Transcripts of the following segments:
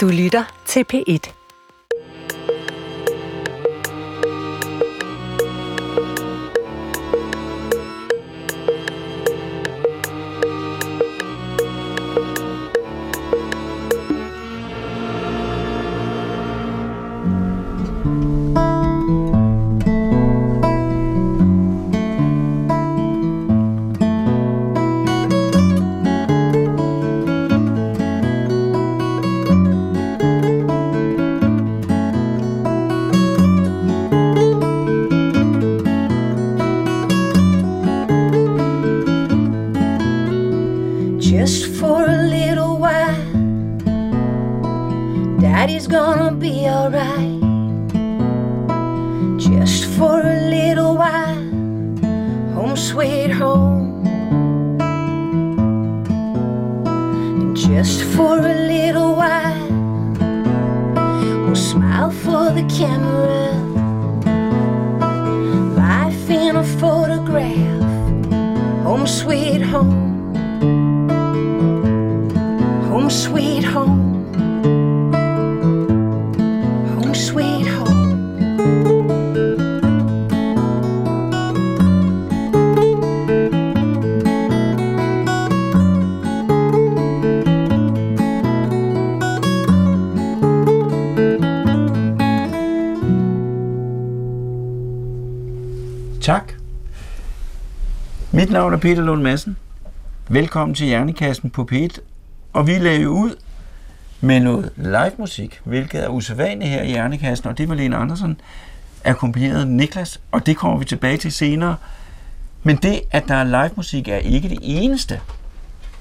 Du lytter til P1. Navn er Peter Lund Madsen. Velkommen til Hjernekassen på P1. Og vi lagde ud med noget live musik, hvilket er usædvanligt her i Hjernekassen, og det var Lene Andersen, akkompagneret Niklas, og det kommer vi tilbage til senere. Men det, at der er live musik, er ikke det eneste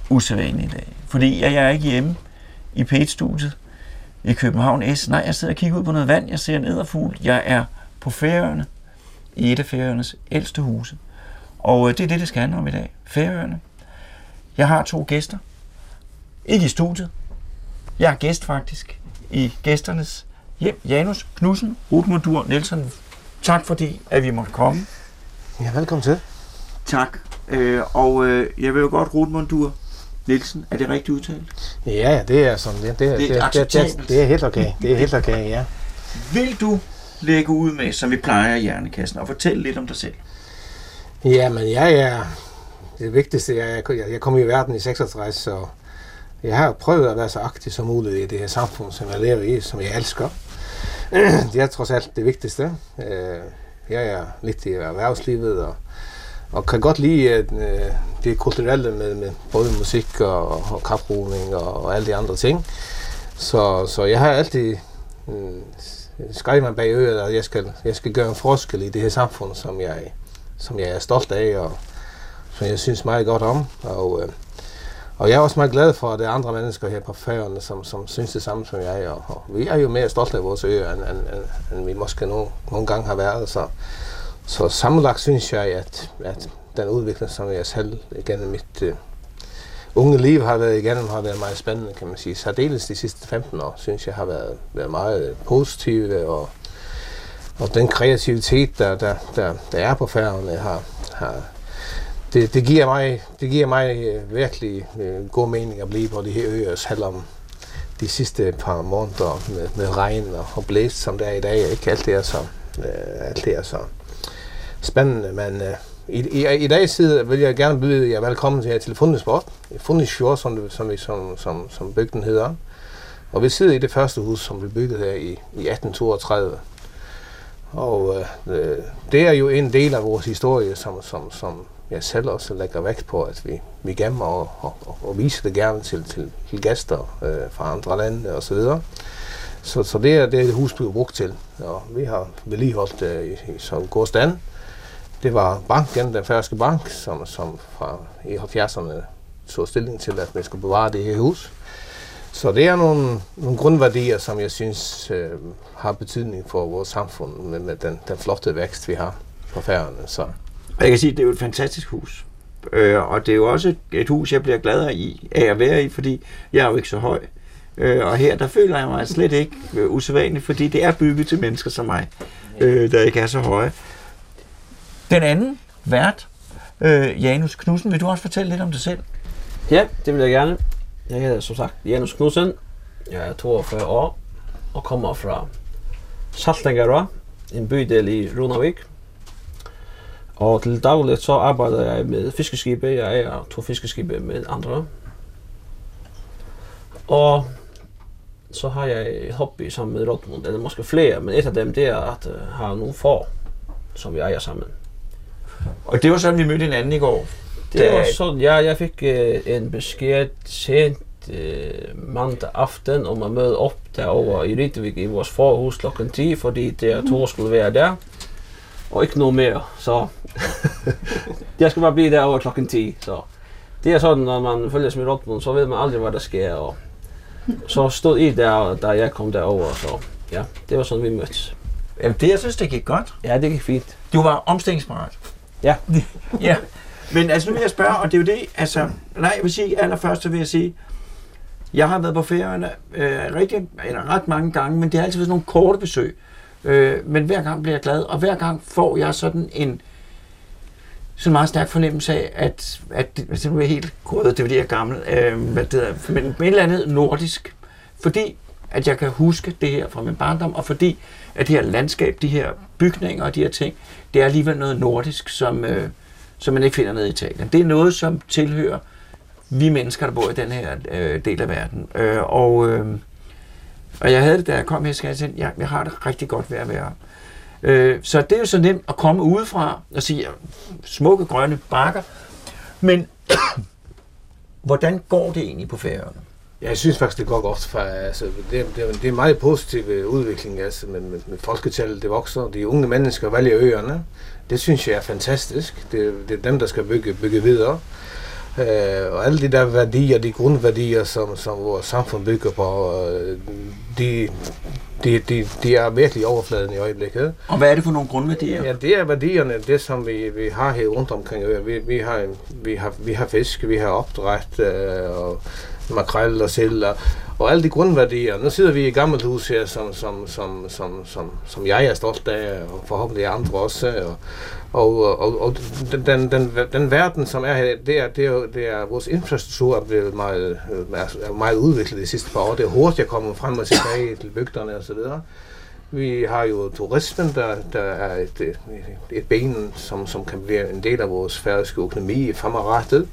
usædvanlige i dag. Fordi jeg er ikke hjemme i P1-studiet i København S. Nej, jeg sidder og kigger ud på noget vand. Jeg ser en æderfugl. Jeg er på Færøerne, i et af Færøernes ældste huse. Og øh, det er det, det skal handle om i dag. Færøerne. Jeg har to gæster. Ikke i studiet. Jeg er gæst faktisk i gæsternes hjem. Janus Knudsen, Rutmundur Nielsen. Tak fordi, at vi måtte komme. Ja, velkommen til. Tak. Øh, og øh, jeg vil jo godt Rutmundur Nielsen. Er det rigtigt udtalt? Ja, ja, det er sådan. Det, det, er det, det, det, det, det er helt okay. Det er helt okay, ja. Vil du lægge ud med, som vi plejer i Hjernekassen, og fortælle lidt om dig selv? Ja, men jeg er... Det vigtigste, jeg, jeg, jeg kom i verden i 66, så jeg har prøvet at være så aktiv som muligt i det her samfund, som jeg lever i, som jeg elsker. Det er trods alt det vigtigste. Øh, jeg er lidt i erhvervslivet, og, og kan godt lide øh, det kulturelle med, med både musik og, og kaproning og, og alle de andre ting. Så, så jeg har altid øh, skrevet mig bag øret, at jeg skal, jeg skal gøre en forskel i det her samfund, som jeg, som jeg er stolt af, og som jeg synes meget godt om. Og, øh, og jeg er også meget glad for, at der er andre mennesker her på færgerne, som, som synes det samme som jeg. Og, og vi er jo mere stolte af vores øer, end, end, end, end vi måske nogle, nogle gange har været. Så, så sammenlagt synes jeg, at, at den udvikling, som jeg selv gennem mit øh, unge liv har været igennem, har været meget spændende, kan man sige. Særdeles de sidste 15 år, synes jeg har været, været meget positive, og, og den kreativitet, der, der, der, der er på færgerne, har, har, det, det, giver mig, det giver mig øh, virkelig øh, god mening at blive på de her øer, selvom de sidste par måneder med, med regn og, og blæst, som det er i dag, ikke alt det er så, øh, alt det er så spændende, men øh, i, i, i dag side vil jeg gerne byde jer velkommen til, til Fundesport, Fundesjord, som, som, som, som, som bygden hedder. Og vi sidder i det første hus, som blev bygget her i, i 1832. Og øh, øh, det er jo en del af vores historie, som, som, som jeg selv også lægger vægt på, at vi, vi gemmer og, og, og, og viser det gerne til, til, til gæster øh, fra andre lande osv. så. Så, så det er det, hus blev brugt til. Og vi har vedligeholdt det i, i så god stand. Det var banken, den færske bank, som, som fra i 70'erne tog stilling til, at vi skulle bevare det her hus. Så det er nogle, nogle grundværdier, som jeg synes øh, har betydning for vores samfund med, med den, den flotte vækst, vi har på færøerne. Så jeg kan sige, at det er jo et fantastisk hus. Øh, og det er jo også et, et hus, jeg bliver gladere i, af at være i, fordi jeg er jo ikke så høj. Øh, og her, der føler jeg mig slet ikke øh, usædvanligt, fordi det er bygget til mennesker som mig, øh, der ikke er så høje. Den anden vært, øh, Janus Knudsen, vil du også fortælle lidt om dig selv? Ja, det vil jeg gerne. Jeg hedder som sagt Janus Knudsen. Jeg er 42 år og kommer fra Saltengara, en bydel i Runavik. Og til dagligt så arbejder jeg med fiskeskibe. Jeg er to fiskeskibe med andre. Og så har jeg et hobby sammen med Rottmund, eller måske flere, men et af dem det er at uh, have nogle får, som vi ejer sammen. Og det var sådan, vi mødte hinanden i går. Det var sådan, ja, jeg fik uh, en besked sent uh, mandag aften om at møde op derovre i Ritevik i vores forhus klokken 10, fordi der to skulle være der. Og ikke noget mere, så jeg skal bare blive derovre klokken 10. Så det er sådan, når man følger med Rottmund, så ved man aldrig, hvad der sker. Og så stod I der, da jeg kom derover, så ja, det var sådan, vi mødtes. Jamen, det, jeg synes, det gik godt. Ja, det gik fint. Du var omstillingsparat. Ja. ja. Men altså, nu vil jeg spørge, og det er jo det, altså, nej, jeg vil sige, allerførst så vil jeg sige, jeg har været på ferierne øh, rigtig, eller ret mange gange, men det har altid været sådan nogle korte besøg. Øh, men hver gang bliver jeg glad, og hver gang får jeg sådan en sådan en meget stærk fornemmelse af, at, at det, altså, nu er jeg helt gået, det er fordi jeg er gammel, øh, hvad det hedder, men et eller andet nordisk, fordi at jeg kan huske det her fra min barndom, og fordi at det her landskab, de her bygninger og de her ting, det er alligevel noget nordisk, som, øh, som man ikke finder nede i Italien. Det er noget, som tilhører vi mennesker, der bor i den her øh, del af verden. Øh, og, øh, og jeg havde det, da jeg kom her, skal jeg sige, jeg, jeg har det rigtig godt ved at være her. Øh, så det er jo så nemt at komme udefra og sige, smukke grønne bakker, men hvordan går det egentlig på færøerne? Jeg synes faktisk, det går godt. For, altså, det, det, er- det er en meget positiv øh, udvikling. Altså, men, med, folketallet, det vokser. De unge mennesker vælger øerne. Det synes jeg er fantastisk. Det, det er dem, der skal bygge, bygge videre. Øh, og alle de der værdier, de grundværdier, som, som vores samfund bygger på, øh, de, de, de, de er virkelig overfladen i øjeblikket. Og hvad er det for nogle grundværdier? Ja, det er værdierne, det som vi, vi har her rundt omkring. Vi, vi, har, vi, har, vi har fisk, vi har opdræt øh, og makrel og sild og, og alle de grundværdier. Nu sidder vi i et gammelt hus her, som, som, som, som, som, som jeg er stolt af, og forhåbentlig andre også. Og, og, og, og den, den, den, den verden, som er her, det er, det er, det er vores infrastruktur er blevet meget, altså, er meget udviklet de sidste par år. Det er hurtigt at komme frem og tilbage til bygderne og så videre. Vi har jo turismen, der, der er et, et, et ben, som, som kan blive en del af vores færøske økonomi fremadrettet.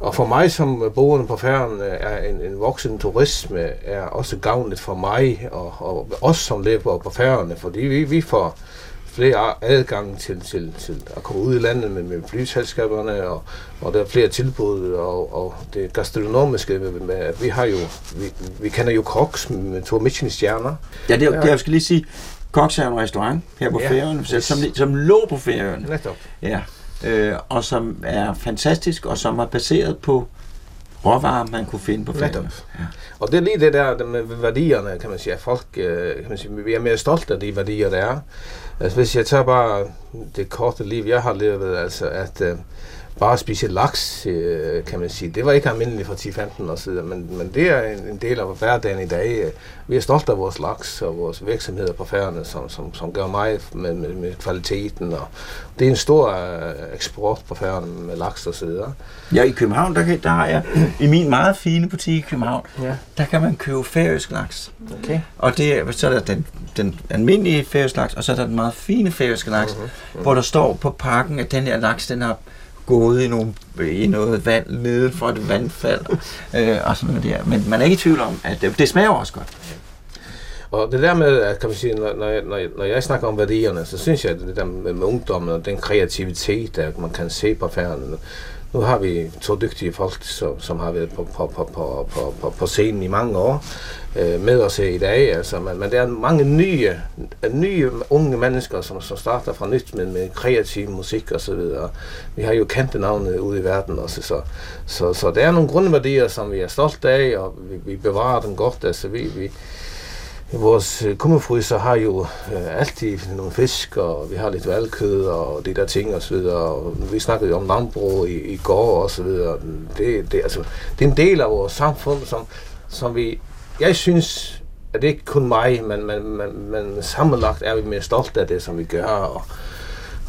Og for mig som boende på Færøerne er en, en voksen turisme er også gavnligt for mig og, og os som lever på Færøerne, fordi vi, vi får flere adgang til, til, til at komme ud i landet med, med flyselskaberne, og, og der er flere tilbud, og, og det gastronomiske, med, med, at vi har jo, vi, vi kender jo koks med, to Michelin-stjerner, Ja, det, er- jeg skal lige sige, Cox er en restaurant her på Ja. Færøerne, som, som, som lå på Færøerne. netop. Ja, øh, og som er fantastisk, og som er baseret på råvarer, man kunne finde på Færøerne. Netop. Og det er lige det der med værdierne, kan man sige, at folk, øh, kan man sige, vi er mere stolte af de værdier, der er. Altså hvis jeg tager bare det korte liv, jeg har levet, altså at øh, bare spise laks, øh, kan man sige, det var ikke almindeligt for 10-15 år siden, men, men det er en, en del af hverdagen i dag. Vi er stolte af vores laks og vores virksomheder på færgerne, som, som, som gør meget med, med, med kvaliteten. Og det er en stor øh, eksport på færgerne med laks og så videre. Ja, i København, der, kan, der har jeg, i min meget fine butik i København, Ja. der kan man købe færøsk laks. Okay. Og det, er- så er der den, den almindelige færøsk laks, og så er der den meget fine færøske laks, Mhm, mm-hmm. hvor der står på pakken, at den her laks, den har gået i, nogle, i noget vand nede fra et vandfald, øh, og sådan noget der. Men man er ikke i tvivl om, at det, det smager også godt. Og det der med, at kan man sige, når, når, når, jeg, når jeg snakker om værdierne, så synes jeg, at det der med, med ungdommen og den kreativitet, der man kan se på færden. Nu, har vi to dygtige folk, som, som har været på, på, på, på, på, på, på scenen i mange år øh, med os her i dag. Altså, men, men der er mange nye, nye unge mennesker, som, som starter fra nyt med, med kreativ musik og så videre. Vi har jo kendte navne ude i verden også, så, så, så der er nogle grundværdier, som vi er stolte af, og vi, vi bevarer dem godt. Altså, vi, vi, Vores øh, kummefryser har jo øh, altid nogle fisk, og vi har lidt valgkød og de der ting og så videre. Og vi snakkede jo om landbrug i, i går og så videre. Det, det, altså, det er en del af vores samfund, som, som vi... Jeg synes, at det er ikke kun mig, men, men, men, men sammenlagt er vi mere stolte af det, som vi gør. Og,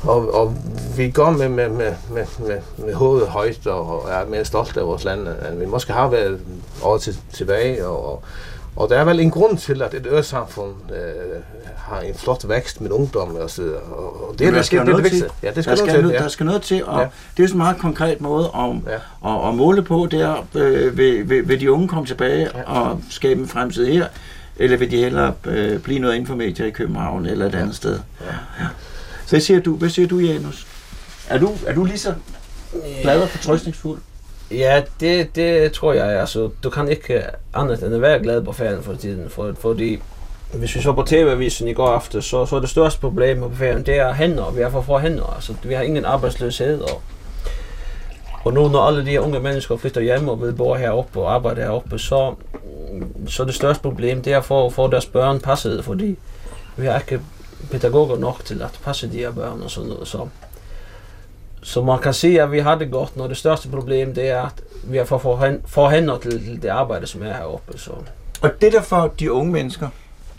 og, og vi går med, med, med, med, med, med hovedet højt og, og er mere stolte af vores land, end vi måske har været over til, tilbage. Og, Og der er vel en grund til, at et øsamfund øh, har en flot vækst med ungdommen og så videre. Og og det, er der det, skal det, det, noget det til. Ja, det der, skal, skal noget noget, til. der skal noget til, og Ja. ja. det er jo sådan en meget konkret måde at, Ja. ja. at, at måle på, det er, øh, vil, vil, vil de unge komme tilbage Ja. ja. og skabe en fremtid her, eller vil de hellere øh, blive noget inden for medier i København eller et andet sted? Ja. Ja. Så hvad siger du, hvad siger du, Janus? Er du, er du lige så glad og fortrøstningsfuld? Ja, det, det tror jeg. Altså, du kan ikke andet end at være glad på ferien for tiden. For, fordi hvis vi så på TV-avisen i går aftes, så, så er det største problem på ferien, det er hænder. Vi har for få hænder. Altså, vi har ingen arbejdsløshed. Og, og nu når alle de unge mennesker flytter hjem og vil bo heroppe og arbejde heroppe, så, så det største problem, det er at få deres børn passet, fordi vi har ikke pædagoger nok til at passe de her børn og sådan noget. Så, så man kan sige, at vi har det godt, når det største problem, det er, at vi har for få hen- få hænder til, det arbejde, som er heroppe. Så. Og det der får de unge mennesker,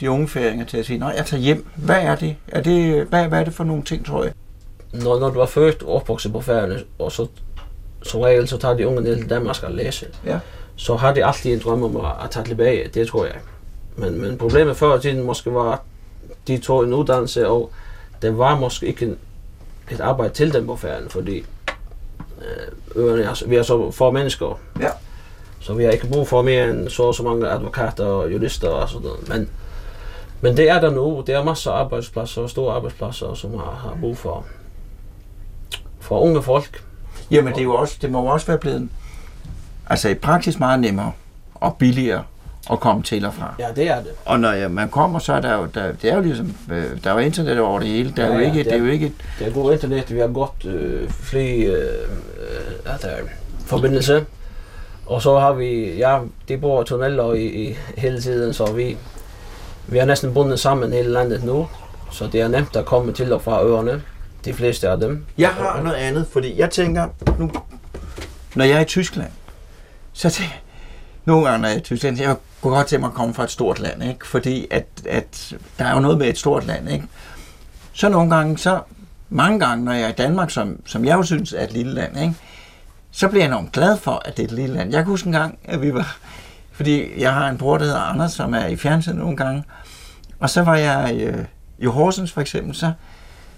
de unge færinger til at sige, nej, jeg tager hjem. Hvad er det? Er det hvad, hvad er det for nogle ting, tror jeg? Når, når du er født og opvokset på færgerne, og så som regel så tager de unge ned til Danmark og læse, Ja. så har de altid en drøm om at, at tage tilbage, det tror jeg. Men, men problemet før i tiden måske var, at de tog en uddannelse, og der var måske ikke et arbejde til dem på færgen, fordi øh, øerne er, vi er så få mennesker, Ja. så vi har ikke brug for mere end så og så mange advokater og jurister og sådan noget. Men, men det er der nu. Det er masser af arbejdspladser, store arbejdspladser, som har, har brug for, for unge folk. Jamen, det, er jo også, det må jo også være blevet altså i praksis meget nemmere og billigere at komme til og fra. Ja, det er det. Og når ja, man kommer, så er der jo, der, det er jo ligesom, øh, der er jo internet over det hele. Der er Ja, jo ja, ikke, det det er- er jo ikke, Det er god internet, vi har godt øh, fri øh, øh, øh, forbindelse. Og så har vi, ja, de bor tunneller i, i hele tiden, så vi, vi er næsten bundet sammen hele landet nu. Så det er nemt at komme til og fra øerne, de fleste af dem. Jeg har noget andet, fordi jeg tænker, nu, når jeg er i Tyskland, så tænker jeg, nogle gange når jeg er i Tyskland, jeg kunne godt tænke mig at komme fra et stort land, ikke? fordi at, at der er jo noget med et stort land. Ikke? Så nogle gange, så mange gange, når jeg er i Danmark, som, som jeg jo synes er et lille land, ikke? så bliver jeg enormt glad for, at det er et lille land. Jeg kan huske en gang, at vi var, fordi jeg har en bror, der hedder Anders, som er i fjernsynet nogle gange, og så var jeg øh, i Horsens for eksempel, så,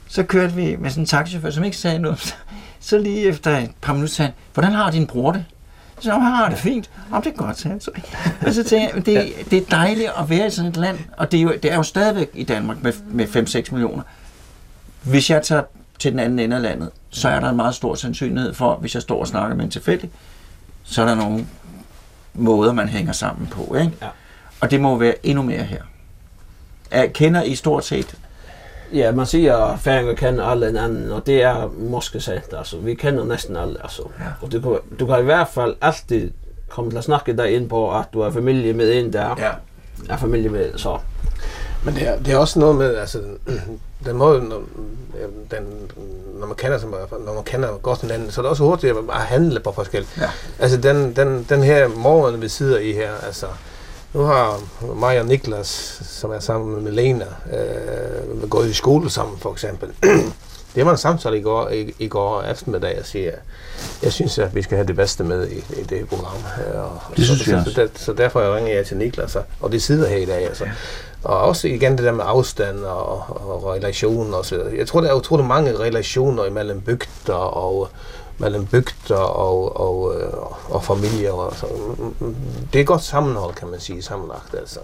så kørte vi med sådan en taxichauffør, som ikke sagde noget. Så, så lige efter et par minutter sagde han, hvordan har din bror det? Så han, har det fint. Om det er godt, sagde så. Og så tænkte jeg, det, det er dejligt at være i sådan et land, og det er jo, det er jo stadigvæk i Danmark med, med 5-6 millioner. Hvis jeg tager til den anden ende af landet, så er der en meget stor sandsynlighed for, hvis jeg står og snakker med en tilfældig, så er der nogle måder, man hænger sammen på. Ikke? Ja. Og det må være endnu mere her. Jeg kender I stort set Ja, man siger, at færinger kender alle hinanden, og det er måske sandt. Altså, vi kender næsten alle. Altså. Ja. Og du kan, du kan i hvert fald altid komme til at snakke dig ind på, at du er familie med en, der Ja. er familie med. Så Men det er, det er også noget med, altså, den måde, når, den, når, man kender, sig- når man kender godt hinanden, så er det også hurtigt at handle på forskelligt. Ja. Altså, den, den, den her morgen, vi sidder i her, altså, nu har mig og Niklas, som er sammen med Lena, øh, gået i skole sammen, for eksempel. Det var en samtale i går, i, i går eftermiddag, og siger, jeg synes, at vi skal have det bedste med i, i det program. Øh, Og, Det synes jeg så, så, så, derfor ringer jeg til Niklas, og, og de sidder her i dag. Altså. Og også igen det der med afstand og, og relationer og så. Jeg tror, der er utrolig mange relationer imellem bygder og mellem bygder og, og, og, og familier. Og så. Det er godt sammenhold, kan man sige, sammenlagt. Altså.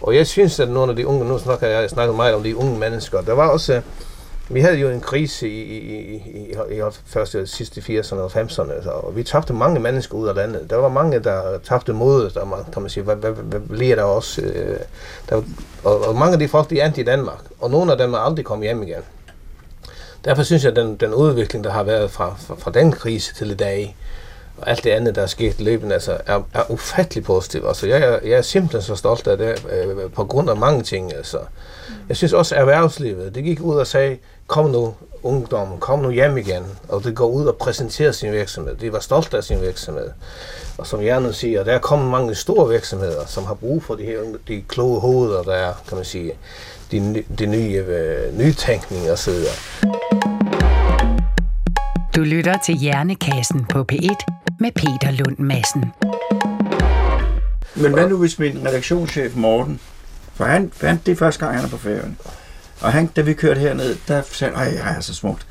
Og jeg synes, at nogle af de unge, nu snakker jeg, jeg snakker meget om de unge mennesker, der var også, vi havde jo en krise i, i, i, i, i første, sidste 80'erne og 90'erne, altså, og vi tabte mange mennesker ud af landet. Der var mange, der tabte modet, der man, kan man sige, hvad, hvad, hvad bliver der også? Øh, der, og, og mange af de folk, de endte i Danmark, og nogle af dem er aldrig kommet hjem igen. Derfor synes jeg, at den, den udvikling, der har været fra, fra, fra den krise til i dag, og alt det andet, der er sket løbende, altså, er, er ufattelig positivt. Altså, jeg, er, jeg er simpelthen så stolt af det, øh, på grund af mange ting. Altså. Jeg synes også, at erhvervslivet, det gik ud og sagde, kom nu ungdom, kom nu hjem igen, og det går ud og præsenterer sin virksomhed. De var stolte af sin virksomhed. Og som Janne siger, der er kommet mange store virksomheder, som har brug for de her de kloge hoveder, der er, kan man sige, de, de nye øh, nytænkning og så videre. Du lytter til Hjernekassen på P1 med Peter Lund Madsen. Men hvad nu hvis min redaktionschef Morten, for han, han det er første gang, han er på færøen, og han, da vi kørte herned, der sagde han, ej, er så smukt.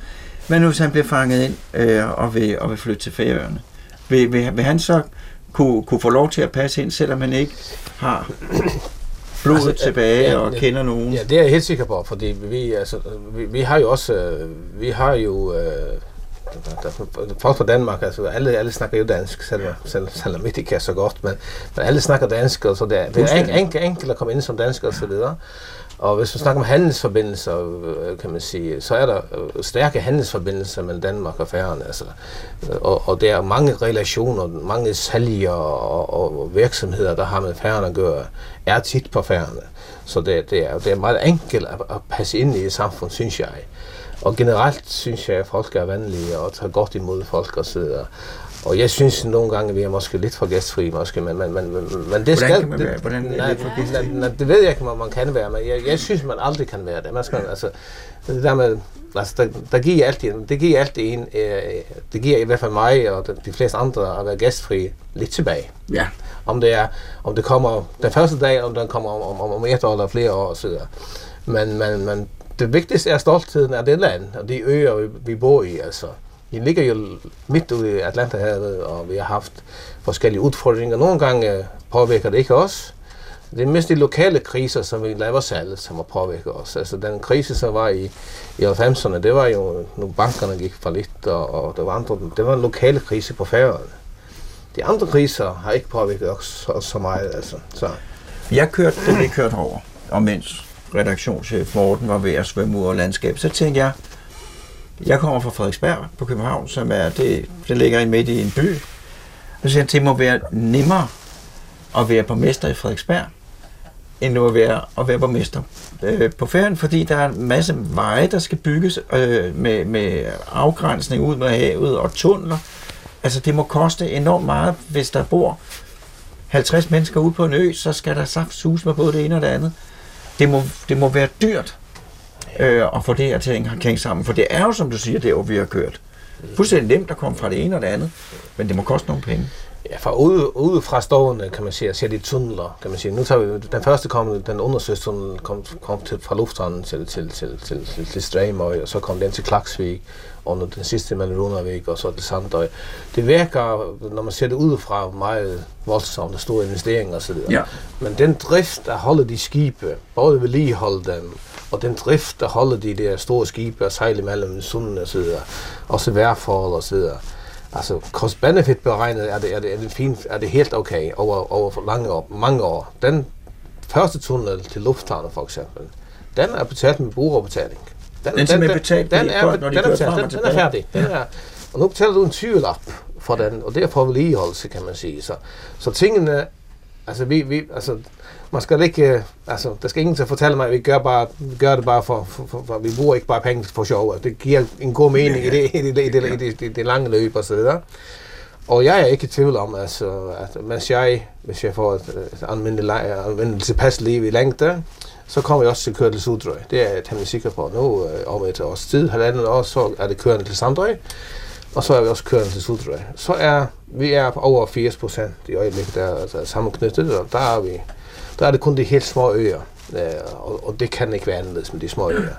Men nu hvis han bliver fanget ind øh, og, vil, og vil flytte til færøerne, vil, vil, vil han så kunne, kunne få lov til at passe ind, selvom han ikke har blodet altså, tilbage ja, og ja, kender nogen? Ja, det er jeg helt sikker på, fordi vi, altså, vi, vi har jo også, øh, vi har jo, øh, der, der, folk fra Danmark, altså alle, alle snakker jo dansk, selv, selv, selvom ikke kan så godt, men, men alle snakker dansk, og så det er, det er Fuldstændig. enk, enk, enkelt at komme ind som dansker og så videre. Og hvis vi snakker om handelsforbindelser, øh, kan man sige, så er der øh, stærke handelsforbindelser mellem Danmark og Færøerne. Altså. Og, og der er mange relationer, mange sælgere og, og virksomheder, der har med Færøerne at gøre, er tit på færgerne. Så det, det, er, det er meget enkelt at, at passe ind i et samfund, synes jeg. Og generelt synes jeg, at folk er venlige og tager godt imod folk og så videre. Og jeg synes nogle gange, at vi er måske lidt for gæstfri, måske, men, men, men, men, det skal... kan man være? Hvordan det nej, nej, nej, det ved jeg ikke, om man kan være, men jeg, jeg synes, man aldrig kan være det. Man skal, altså, det der med, altså, der, der giver altid, det giver altid en, øh, det giver i hvert fald mig og de, de fleste andre at være gæstfri lidt tilbage. Ja. Om det er, om det kommer den første dag, om den kommer om, om, om et år eller flere år osv. Men, men, men det vigtigste er stoltheden af det land, og de øer, vi, vi bor i. Altså. Vi ligger jo midt ude i Atlanterhavet, og vi har haft forskellige udfordringer. Nogle gange øh, påvirker det ikke os. Det er mest de lokale kriser, som vi laver selv, som har påvirket os. Altså den krise, som var i, i 90'erne, det var jo, når bankerne gik for lidt, og, og det, var andre, det var en lokale krise på Færøerne. De andre kriser har ikke påvirket os så, så meget. Altså. Så, Jeg kørte, da vi kørte over, og mens redaktionschef Morten var ved at svømme ud over landskab, så tænkte jeg, jeg kommer fra Frederiksberg på København, som er, det, det ligger midt i en by. Og så siger han, det må være nemmere at være borgmester i Frederiksberg, end nu at være, at være borgmester øh, på ferien, fordi der er en masse veje, der skal bygges øh, med, med afgrænsning ud med havet og tunneler. Altså det må koste enormt meget, hvis der bor 50 mennesker ude på en ø, så skal der saft sus med både det ene og det andet. Det må, det må være dyrt øh, at få det her til at hænge- sammen, for det er jo, som du siger, det hvor vi har kørt. Fuldstændig nemt at komme fra det ene og det andet, men det må koste nogle penge. Ja, fra ude, ude fra stående, kan man sige, ser de tunneler, kan man sige. Nu tager vi, den første kom, den undersøgstunnel kom, kom til, fra lufthavnen til, til, til, til, til, til Strømøy, og så kom den til Klaksvik, og nu den sidste mellem Runavik og så til Sandøj. Det virker, når man ser det udefra, meget voldsomt og store investeringer osv. Ja. Men den drift, der holder de skibe, både vedligeholde dem, og den drift, der holder de der store skibe og sejle mellem sunden og så videre, også vejrforhold og så videre. Altså, cost-benefit beregnet, er det, er, det, er, det fint, er det helt okay over, over lange år, mange år. Den første tunnel til lufthavnen for eksempel, den er betalt med brugerbetaling. Den er simpelthen betalt den er, den er betalt, og den, den er færdig. Den er, og nu betaler du en 20-lap for den, og det er for vedligeholdelse, kan man sige. Så, så tingene, altså vi, vi, altså, man skal ikke, øh, altså, der skal ingen til at fortælle mig, at vi gør, bare, vi gør det bare for, for, for, for, vi bruger ikke bare penge for sjov. Altså, Det giver en god mening ja, ja. i, det, i, det, i, det, i, det, i det lange løb og så videre. Og jeg er ikke i tvivl om, altså, at mens jeg, hvis jeg får et, et anvendeligt tilpas liv i længde, så kommer jeg også til at køre til Sudrøy. Det er jeg temmelig sikker på. Nu øh, om et års tid, halvandet år, så er det kørende til Sandrøy, og så er vi også kørende til Sudrøy. Så er vi er på over 80 procent i øjeblikket, der er altså, sammenknyttet, og der er, vi, der er det kun de helt små øer, øh, og, og det kan ikke være anderledes med de små øer.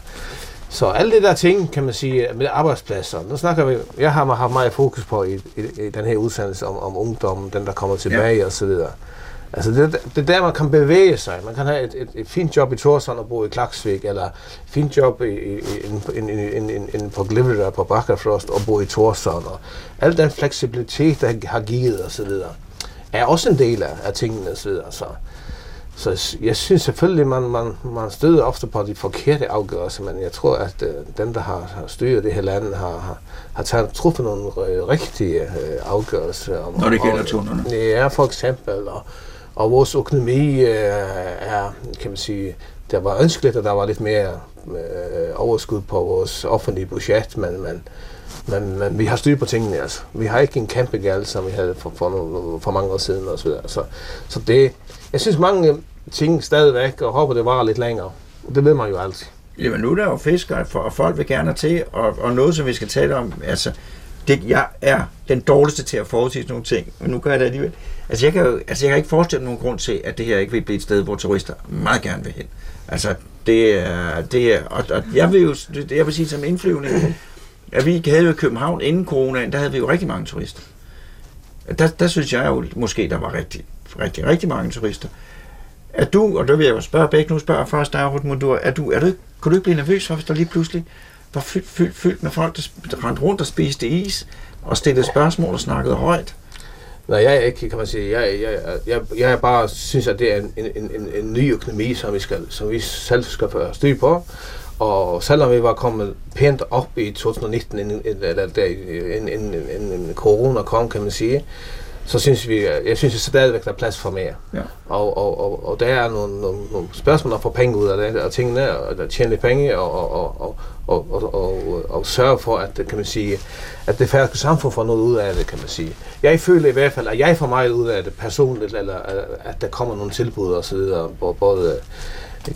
Så alle de der ting, kan man sige, med arbejdspladser. Nu snakker vi, jeg har haft meget fokus på i, i, i den her udsendelse om, om ungdommen, den der kommer tilbage ja. og så videre. Altså det, det er der, man kan bevæge sig. Man kan have et, et, et fint job i Torsson og bo i Klaksvik, eller et fint job i, i, in, in, in, in, in på Glitter på Bakkafrost og bo i Torsson. Og al den fleksibilitet, der har givet videre, er også en del af, af tingene og så. Så, jeg synes selvfølgelig, man, man, man støder ofte på de forkerte afgørelser, men jeg tror, at øh, dem, der har, har styret det her land, har, har, har taget, truffet nogle øh, rigtige øh, afgørelser. Om, Når det gælder tunnelerne. Ja, for eksempel. Og, og vores økonomi øh, er, kan man sige, der var ønskeligt, at der var lidt mere øh, overskud på vores offentlige budget, men, men, men, men vi har styr på tingene. Altså. Vi har ikke en kæmpe gæld, som vi havde for, for, nogle, for mange år siden. Og så, videre. så, så det, jeg synes mange ting stadigvæk, og håber det varer lidt længere. Det ved man jo altid. Jamen nu er der jo fiskere, for, og folk vil gerne til, og, og noget, som vi skal tale om, altså, det, jeg er den dårligste til at forudsige sådan nogle ting, men nu gør jeg det alligevel. Altså jeg, kan jo, altså jeg kan ikke forestille mig nogen grund til, at det her ikke vil blive et sted, hvor turister meget gerne vil hen. Altså det er, det er og, og jeg vil jo, det, jeg vil sige som indflyvning, at vi havde jo i København inden coronaen, der havde vi jo rigtig mange turister. Der, der synes jeg jo måske, der var rigtig, rigtig, rigtig mange turister. Er du, og der vil jeg jo spørge begge, nu spørger først dig, Rutmundur, er du, er du, kunne du ikke blive nervøs for, hvis der lige pludselig var fyldt, fyldt, fyldt med folk, der rendte rundt og spiste is, og stillede spørgsmål og snakkede højt? Nej, jeg er ikke, kan man sige. Jeg, jeg, jeg, jeg bare synes, at det er en, en, en, en ny økonomi, som vi, skal, som vi selv skal få styr på. Og selvom vi var kommet pænt op i 2019, inden, eller der, inden, inden, inden, en corona kom, kan man sige, så synes vi, jeg synes at stadigvæk, der er plads for mere. Ja. Og, og, og, og der er nogle, nogle, nogle spørgsmål at få penge ud af det, og tingene, og at tjene lidt penge, og, og, og, og, og, og, og, og sørge for, at, kan man sige, at det færøske samfund får noget ud af det, kan man sige. Jeg føler i hvert fald, at jeg får meget ud af det personligt, eller at der kommer nogle tilbud og så videre, hvor både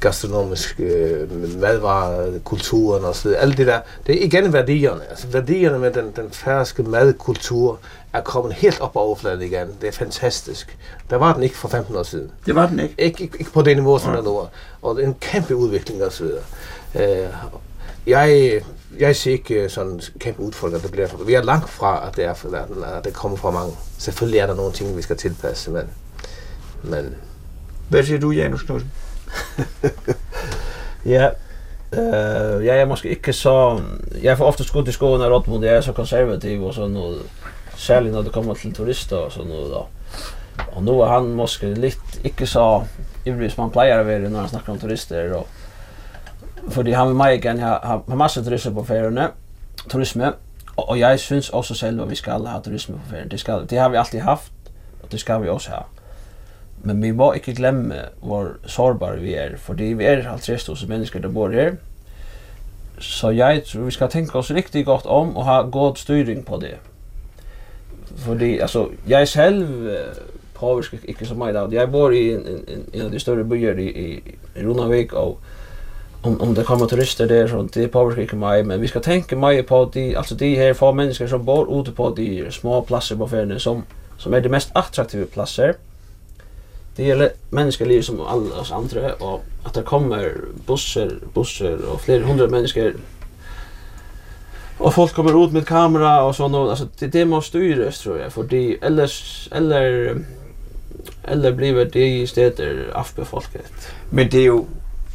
gastronomisk øh, madvarer, kulturen og så. Alt det der, det er igen værdierne. Altså værdierne med den, den færøske madkultur er kommet helt op på overfladen igen. Det er fantastisk. Der var den ikke for 15 år siden. Det var den ikke. Ikke, ikke, ikke på det niveau, som der nu er. Og det er en kæmpe udvikling og så videre. Øh, jeg, jeg ser ikke øh, sådan kæmpe udfordring, der bliver for Vi er langt fra, at det, er, at det kommer fra mange. Selvfølgelig er der nogle ting, vi skal tilpasse, men, men Hvad siger du, Janus Knudsen? ja. Eh, jag är måske inte så jag får ofta skott i skolan rått mot är så konservativ och så nu särskilt när det kommer till turister och så nu då. Och nu är han måske lite inte så ivrig som man plejer att vara när han snackar om turister och för det han med mig igen har har massa turister på färjorna. Turism Och, och jag syns också själv att vi ska alla ha turism på färjan. Det ska det har vi alltid haft och det ska vi också ha men vi må ikke glemme hvor sårbare vi er, fordi vi er 50.000 mennesker der bor her. Så jeg tror vi skal tenke oss riktig godt om og ha god styring på det. Fordi, altså, jeg selv påvirker ikke så mye av det. Jeg bor i en, en, en av de større byer i, i, i Runavik, og om, om det kommer turister der, så det påvirker ikke meg, men vi skal tenke mye på de, altså de her få mennesker som bor ute på de små plasser på ferien, som, som er de mest attraktive plasser. Mm Det gäller människoliv som alla oss andra och att det kommer bussar, bussar och flera hundra människor och folk kommer ut med kamera och sånt och alltså det, det måste styras tror jag för det eller eller eller blir det städer afbefolket. Men det er jo,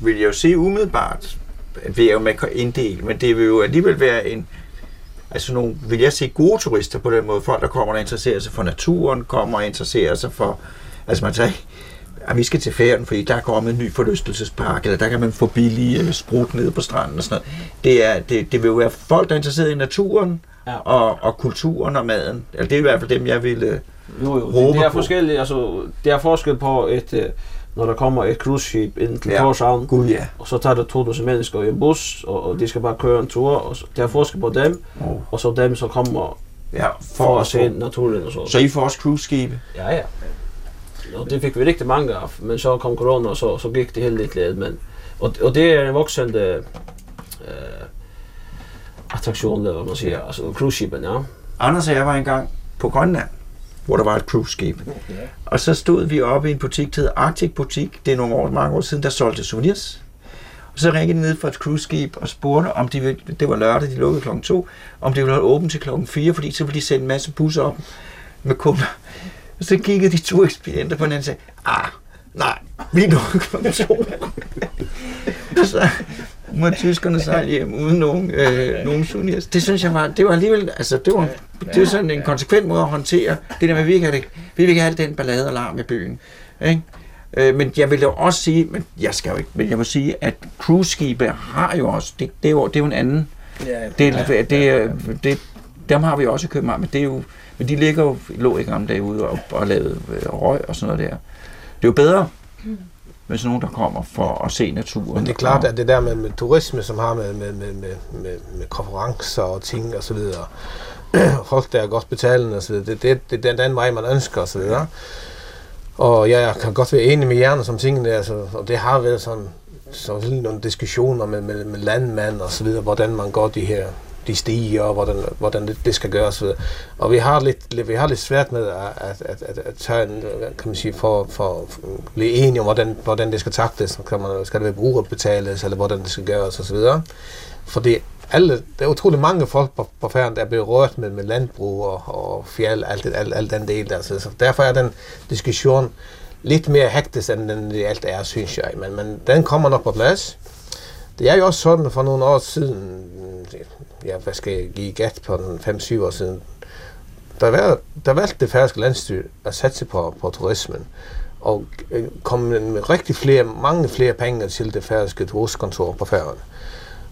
vil jeg jo sige umiddelbart, vi er jo med en del, men det vil jo alligevel være en, altså nogle, vil jeg sige, gode turister på den måde, folk der kommer og interesserer sig for naturen, kommer og interesserer sig for, altså man siger, at vi skal til ferien, fordi der kommer en ny forlystelsespark, eller der kan man få billig øh, sprut nede på stranden og sådan noget. Det, er, det, det vil jo være folk, der er interesseret i naturen, Ja. og, og kulturen og maden. Altså, det er i hvert fald dem, jeg ville... Jo, jo, det, det er forskelligt, altså det er forskel på et eh, når der kommer et cruiseskib ind til Ja. Torshavn, Gud ja. og så tager der 2000 mennesker i en bus, og, og de skal bare køre en tur, og så, det er forskel på dem, Oh. og så dem, som kommer Ja, for at se naturen og så. Så I får også cruise-skibe? Ja, ja. Och det fik vi riktigt mange af, men så kom corona, og så, så gik det helt lite led. Men, og, og det er en voksende eh, attraktion, eller vad man siger, altså cruiseskiben, ja. Anders och jeg var engang på Grønland, hvor der var et cruiseskib. Og så stod vi oppe i en butik, der hedder Arctic Butik. Det er nogle år, mange år siden, der solgte souvenirs. Og så ringede de ned fra et cruiseskib og spurgte, om de ville, det var lørdag, de lukkede klokken 2, om de ville holde åbent til klokken 4, fordi så ville de sende en masse busser op med kunder. Og så kiggede de to ekspedienter på hinanden og sagde, ah, nej, vi lukker klokken 2. og så må tyskerne sejle hjem uden nogen, øh, nogen souvenirs. Det synes jeg var, det var alligevel, altså det var, det var sådan en konsekvent måde at håndtere det der med, at vi ikke have, det, vi vil ikke have den ballade og larm i byen. Ikke? Øh, men jeg vil jo også sige, men jeg skal jo ikke, men jeg må sige, at cruiseskibe har jo også, det, det, er, jo, det er jo en anden, Ja, det, det, det, det, dem har vi også i København, men det er jo, men de ligger jo, lå i gamle dage ude og, og lavede øh, røg og sådan noget der. Det er jo bedre, med sådan nogen, der kommer for at se naturen. Men det er klart, at det der med, med turisme, som har med, med, med, med, med, med konferencer og ting og så videre, folk der er godt betalende og så videre, det, det, det, det er den vej, man ønsker og så videre. Og jeg kan godt være enig med Jerne som tingene der, så, og det har været sådan, så sådan nogle diskussioner med, med, med landmand og så videre, hvordan man går de her, de stiger, og hvordan, hvordan det, det skal gøres. Og, vi har lidt, vi har lidt svært med at, at, at, at, tage en, kan man sige, for, for, for at blive enige om, hvordan, hvordan det skal taktes. Kan man, skal det være brugerbetales, eller hvordan det skal gøres osv. Fordi alle, der er utrolig mange folk på, på færden, der er berørt med, med landbrug og, og fjeld, alt, det, alt, alt den del der. Så, så derfor er den diskussion lidt mere hektisk, end den det alt er, synes jeg. Men, men den kommer nok på plads. Det er jo også sådan, for nogle år siden, ja, hvad skal jeg give gæt på den 5-7 år siden, der, var, der valgte det færøske landstyr at satse på, på turismen og øh, kom med rigtig flere, mange flere penge til det færøske turistkontor på Færøerne.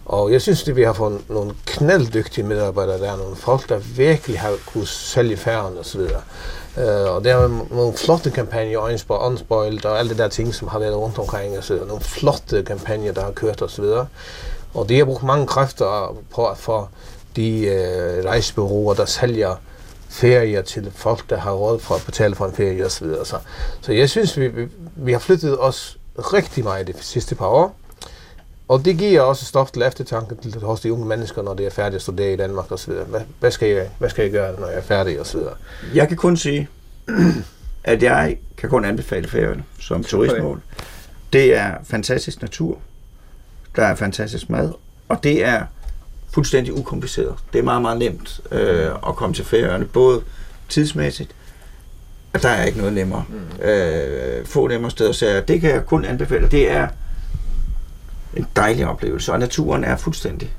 Og jeg synes, at vi har fået nogle knalddygtige medarbejdere der, nogle folk, der virkelig har kunnet sælge færgen og Øh. Uh, og det er nogle flotte kampagner, Øjensborg, Åndsbøjlet og alle de der ting, som har været rundt omkring altså, og så. Nogle flotte kampagner, der har kørt og så videre. Og de har brugt mange kræfter på at få de øh, uh, rejsebyråer, der sælger ferier til folk, der har råd for at betale for en ferie og så videre. Så, så jeg synes, vi, vi, vi har flyttet os rigtig meget de sidste par år. Og det giver også stof til eftertanke til, hos de unge mennesker, når de er færdige at studere i Danmark osv. Hvad, hvad, skal jeg, hvad skal jeg gøre, når jeg er færdig osv.? Jeg kan kun sige, at jeg kan kun anbefale færøerne som turistmål. Det er fantastisk natur, der er fantastisk mad, og det er fuldstændig ukompliceret. Det er meget, meget nemt øh, at komme til færøerne, både tidsmæssigt, og der er ikke noget nemmere. Mm. Øh, få nemmere steder, så det kan jeg kun anbefale. Det er en dejlig oplevelse, og naturen er fuldstændig.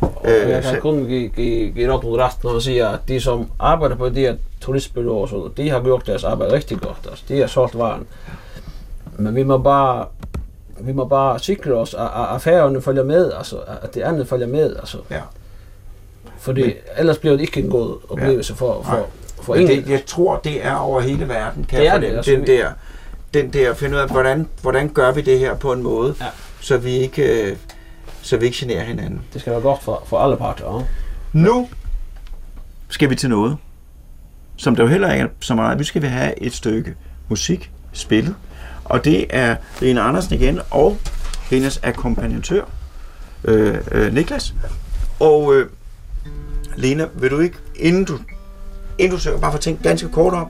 Og jeg kan kun give, give, give Rotterdam ret, når man siger, at de som arbejder på de her turistbyråer, så de har gjort deres arbejde rigtig godt. Altså, de har solgt varen. Men vi må bare vi må bare sikre os, at, at affærerne følger med, altså, at det andet følger med. Altså. Ja. Fordi Men, ellers bliver det ikke en god oplevelse ja. for, for, for Men det, jeg tror, det er over hele verden, kan det er det, altså, den, der, den der, finde ud af, hvordan, hvordan gør vi det her på en måde, Ja. Så vi ikke, øh, så vi ikke generer hinanden. Det skal være godt for, for alle parter. Ja. Nu skal vi til noget, som der jo heller ikke er så meget. Vi skal vi have et stykke musik spillet, og det er Lene Andersen igen, og hendes akkompagnatør, øh, øh, Niklas. Og øh, Lena, vil du ikke, inden du, inden du søger, bare fortælle ganske kort om,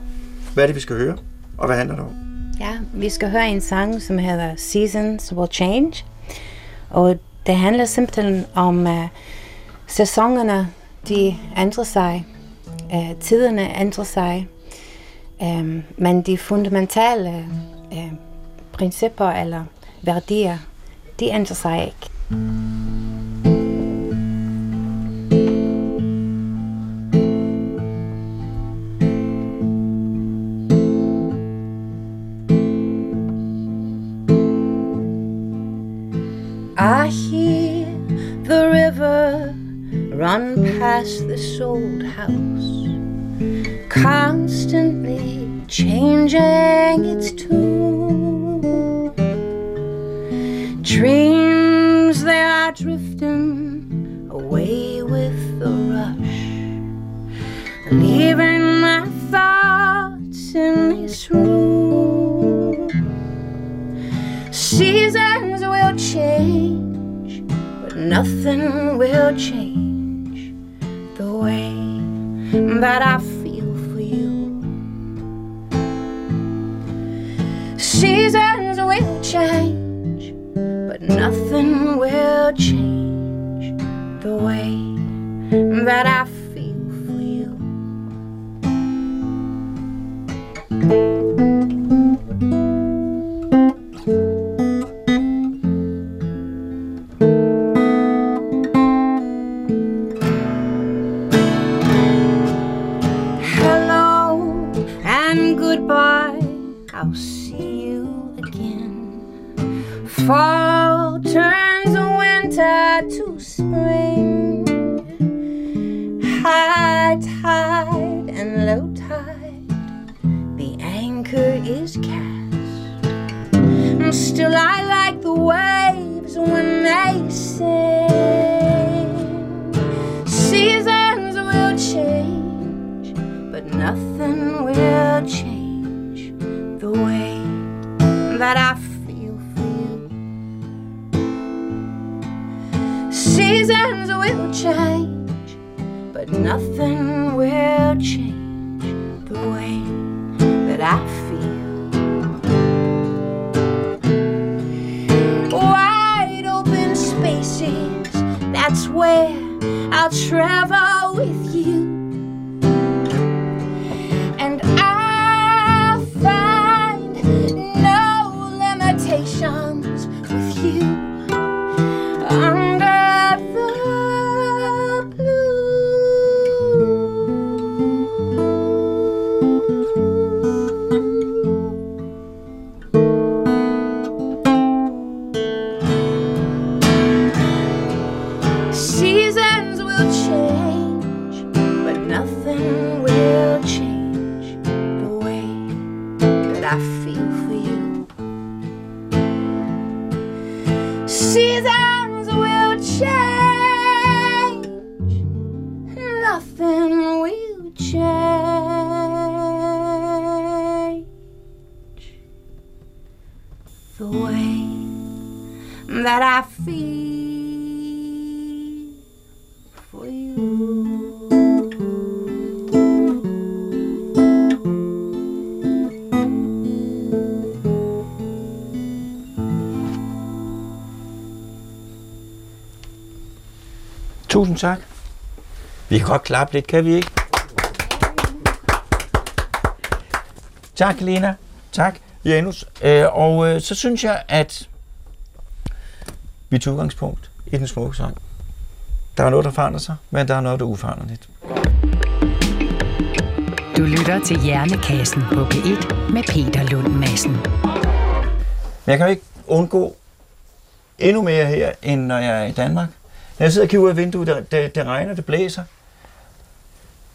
hvad er det, vi skal høre, og hvad handler det om? Ja, vi skal høre en sang, som hedder Seasons Will Change. Og det handler simpelthen om uh, sæsonerne, de ændrer sig. Uh, tiderne ændrer sig. Um, men de fundamentale uh, principper eller værdier, de ændrer sig ikke. I hear the river run past this old house, constantly changing its tune. Dreams they are drifting away with the rush, leaving my thoughts in this room. Seasons will change, nothing will change the way that I feel for you. Seasons will change, but nothing will change the way that I Fall turns winter to spring. High tide and low tide. The anchor is cast. Still, I change, but nothing will change the way that I feel. Wide open spaces, that's where I'll travel Tusind tak. Vi kan godt klappe lidt, kan vi ikke? Tak, Lena. Tak, Janus. Øh, og øh, så synes jeg, at vi tager udgangspunkt i den smukke sang. Der er noget, der forandrer sig, men der er noget, der er uforanderligt. Du lytter til Hjernekassen på P1 med Peter Lund Madsen. Men jeg kan jo ikke undgå endnu mere her, end når jeg er i Danmark. Når jeg sidder og kigger ud af vinduet, det, det, det regner, det blæser,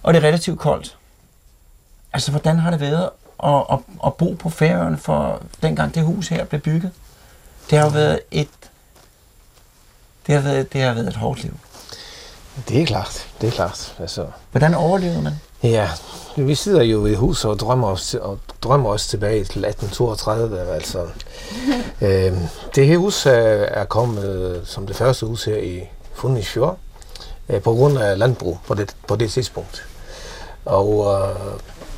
og det er relativt koldt. Altså, hvordan har det været at, at, at bo på Færøerne for dengang det hus her blev bygget? Det har jo været et, det har været, det har været et hårdt liv. Det er klart, det er klart. Altså, Hvordan overlevede man? ja, vi sidder jo i huset og drømmer os, og drømmer os tilbage til 1832. Altså. øh, det her hus er, er kommet som det første hus her i Funnisfjord, øh, på grund af landbrug på det, på det tidspunkt. Og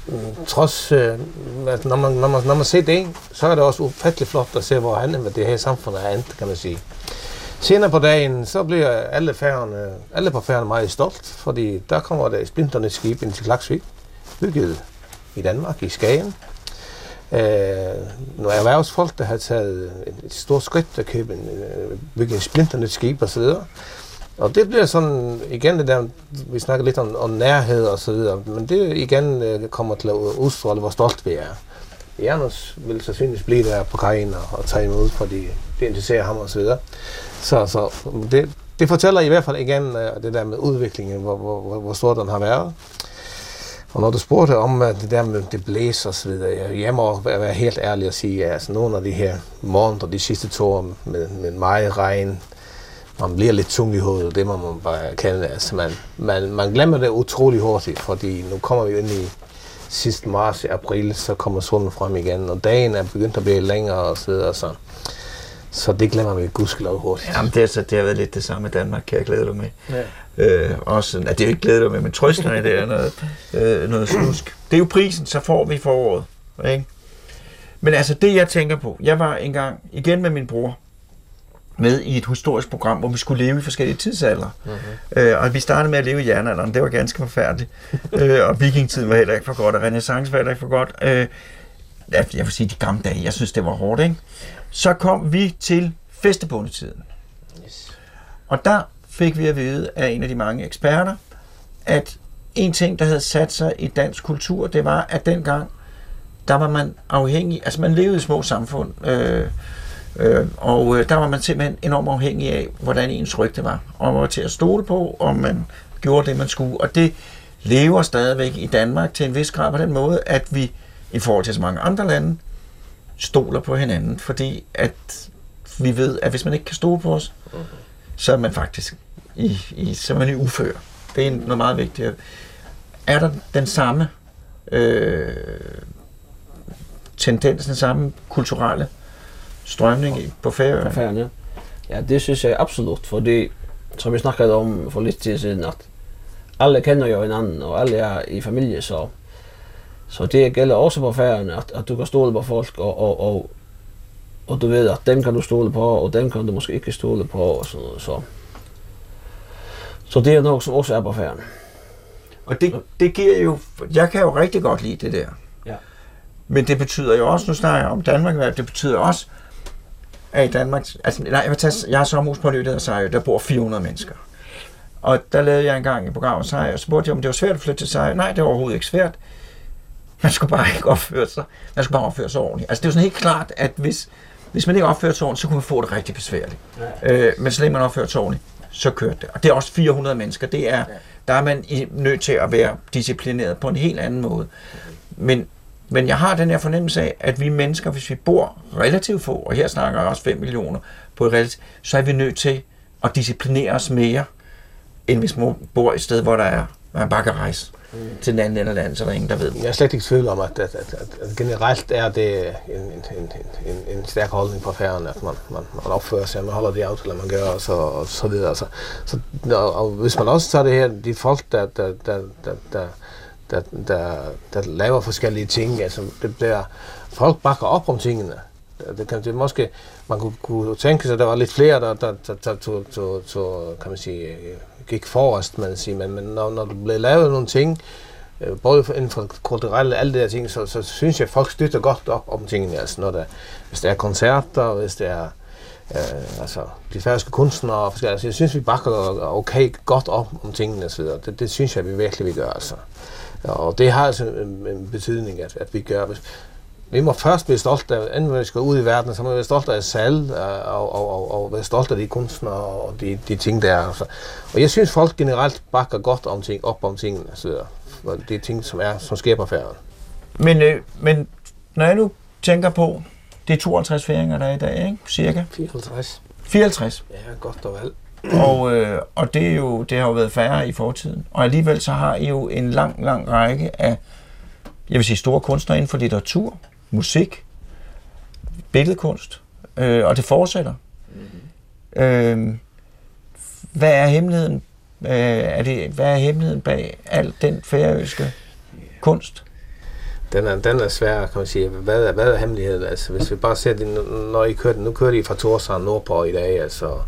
øh, trods, øh, at når man, når, man, når man ser det, så er det også ufattelig flot at se, hvor han det her samfund er endt, kan man sige. Senere på dagen, så bliver alle, færgerne, alle på færgerne meget stolt, fordi der kommer der splinterne skib ind til Klaksvik, bygget i Danmark, i Skagen. Øh, nogle erhvervsfolk, der har taget et stort skridt at købe en, øh, bygge en splinterne skib osv. så. Og det bliver sådan, igen det der, vi snakker lidt om, om nærhed og så videre, men det igen øh, kommer til at udstråle, hvor stolt vi er. Janus vil sandsynligvis blive der på kajen og, og tage imod, fordi det interesserer ham og så videre. Så, så det, det fortæller i hvert fald igen øh, det der med udviklingen, hvor, hvor, hvor, hvor stor den har været. Og når du spurgte om øh, det der med det blæser og så videre, jeg, jeg må være helt ærlig og sige, at altså, nogle af de her måneder, de sidste to år med, med meget regn, man bliver lidt tung i hovedet, det må man bare erkende. Altså, man, man, man glemmer det utrolig hurtigt, fordi nu kommer vi ind i sidst marts, april, så kommer solen frem igen, og dagen er begyndt at blive længere og så videre, så, så det glemmer vi gudskelov hurtigt. Jamen, det, er, så, det har været lidt det samme i Danmark, kan jeg glæde dig med. Ja. Øh, også, at det er jo ikke glæde dig med, men trøsten af det er noget, øh, noget slusk. Det er jo prisen, så får vi foråret. Ikke? Men altså det, jeg tænker på, jeg var engang igen med min bror, med i et historisk program, hvor vi skulle leve i forskellige tidsalder. Mm-hmm. Øh, og vi startede med at leve i jernalderen, det var ganske forfærdeligt. øh, og vikingtiden var heller ikke for godt, og renaissance var heller ikke for godt. Øh, jeg vil sige de gamle dage, jeg synes, det var hårdt, ikke? Så kom vi til festebondetiden. Yes. Og der fik vi at vide af en af de mange eksperter, at en ting, der havde sat sig i dansk kultur, det var, at dengang, der var man afhængig, altså man levede i små samfund, øh, øh, og øh, der var man simpelthen enormt afhængig af, hvordan ens rygte var, og man var til at stole på, om man gjorde det, man skulle, og det lever stadigvæk i Danmark til en vis grad på den måde, at vi i forhold til så mange andre lande, stoler på hinanden, fordi at vi ved, at hvis man ikke kan stole på os, så er man faktisk i, i, så er man i ufør. Det er noget meget vigtigt. Er der den samme øh, tendens, den samme kulturelle strømning i, på Færøerne? På Færøerne. Ja, det synes jeg absolut, fordi som vi snakkade om för lite tid sedan att alla känner ju en och alla är i familj så så det gäller också på Färöarna att att du kan stole på folk och och och och du vet att dem kan du stole på och dem kan du måske inte stole på och så så. Så det är nog som också är på Färöarna. Och det det ger ju jag kan ju riktigt godt lide det där. Ja. Men det betyder ju också nu snakker jag om Danmark, det betyder också at i Danmark... Altså, nej, jeg, tage, jeg har sommerhus på Lødet, Sejr, der bor 400 mennesker. Og der lavede jeg engang i programmet Sejr, og så spurgte jeg, om det var svært at flytte til Sejr. Nej, det var overhovedet ikke svært. Man skulle bare ikke opføre sig. Man skulle bare opføre sig ordentligt. Altså, det er jo sådan helt klart, at hvis, hvis man ikke opførte sig ordentligt, så kunne man få det rigtig besværligt. Ja. Øh, men så længe man opførte sig ordentligt, så kørte det. Og det er også 400 mennesker. Det er, der er man i, nødt til at være disciplineret på en helt anden måde. Men, men jeg har den her fornemmelse af, at vi mennesker, hvis vi bor relativt få, og her snakker jeg også 5 millioner, på relativt, så er vi nødt til at disciplinere os mere, end hvis man bor et sted, hvor der er, man bare kan rejse til den anden eller anden, så er der ingen, der ved. Jeg er slet ikke i tvivl om, at, at, at, at, generelt er det en, en, en, en, en stærk holdning på færgen, at man, man, man opfører sig, man holder de aftaler, man gør, og så, og så videre. Så, så, og, og hvis man også tager det her, de folk, der, der, der, der, der, der, der, der laver forskellige ting, altså det bliver, folk bakker op om tingene. Det kan det måske, man kunne, kunne tænke sig, at der var lidt flere, der, der, der, der tog, tog, tog, kan man sige, gik forrest, man siger, men, men når, når der blev lavet nogle ting, øh, både inden for kulturelle alle de der ting, så, så synes jeg, at folk støtter godt op om tingene. Altså, når der, hvis der er koncerter, hvis der er øh, altså, de færøske kunstnere og forskellige. Altså, jeg synes, vi bakker okay godt op om tingene osv. Det, det synes jeg, vi virkelig vi gør. Altså. Og det har altså en, en betydning, at, at vi gør. Vi må først blive stolte af, inden vi skal ud i verden, så må vi være stolte af os selv, og, og, og, og være stolte af de kunstnere og de, de ting, der er. Altså. Og jeg synes, folk generelt bakker godt om ting, op om tingene, så det er ting, som, er, som sker på færden. Men, øh, men når jeg nu tænker på, det er 52 færinger, der er i dag, ikke? Cirka? 54. 54. Ja, godt og vel. Og, øh, og det, er jo, det har jo været færre i fortiden. Og alligevel så har I jo en lang, lang række af, jeg vil sige, store kunstnere inden for litteratur, musik, billedkunst, øh, og det fortsætter. Mm-hmm. Øh, hvad er hemmeligheden? Øh, er det, hvad er hemmeligheden bag al den færøske kunst? Den er, den er svær, kan man sige. Hvad er, hvad er hemmeligheden? Altså, hvis vi bare ser det, når I kørte, nu kører de fra Torshavn nordpå i dag, altså,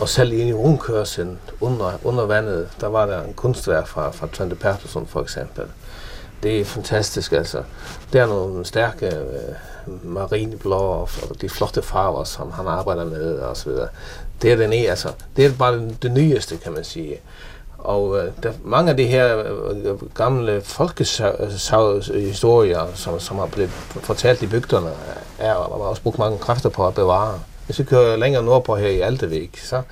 og selv i rundkørselen under, under vandet, der var der en kunstværk fra, fra Trente Pertusson for eksempel. Det er fantastisk, altså. Det er nogle stærke øh, marineblå og, og de flotte farver, som han arbejder med og så videre. Det er den ene, altså. Det er bare det, det nyeste, kan man sige. Og øh, der, mange af de her øh, gamle folkehistorier, som, som har blevet fortalt i bygderne, er er også brugt mange kræfter på at bevare. Hvis vi kører længere nordpå her i Altevik, så,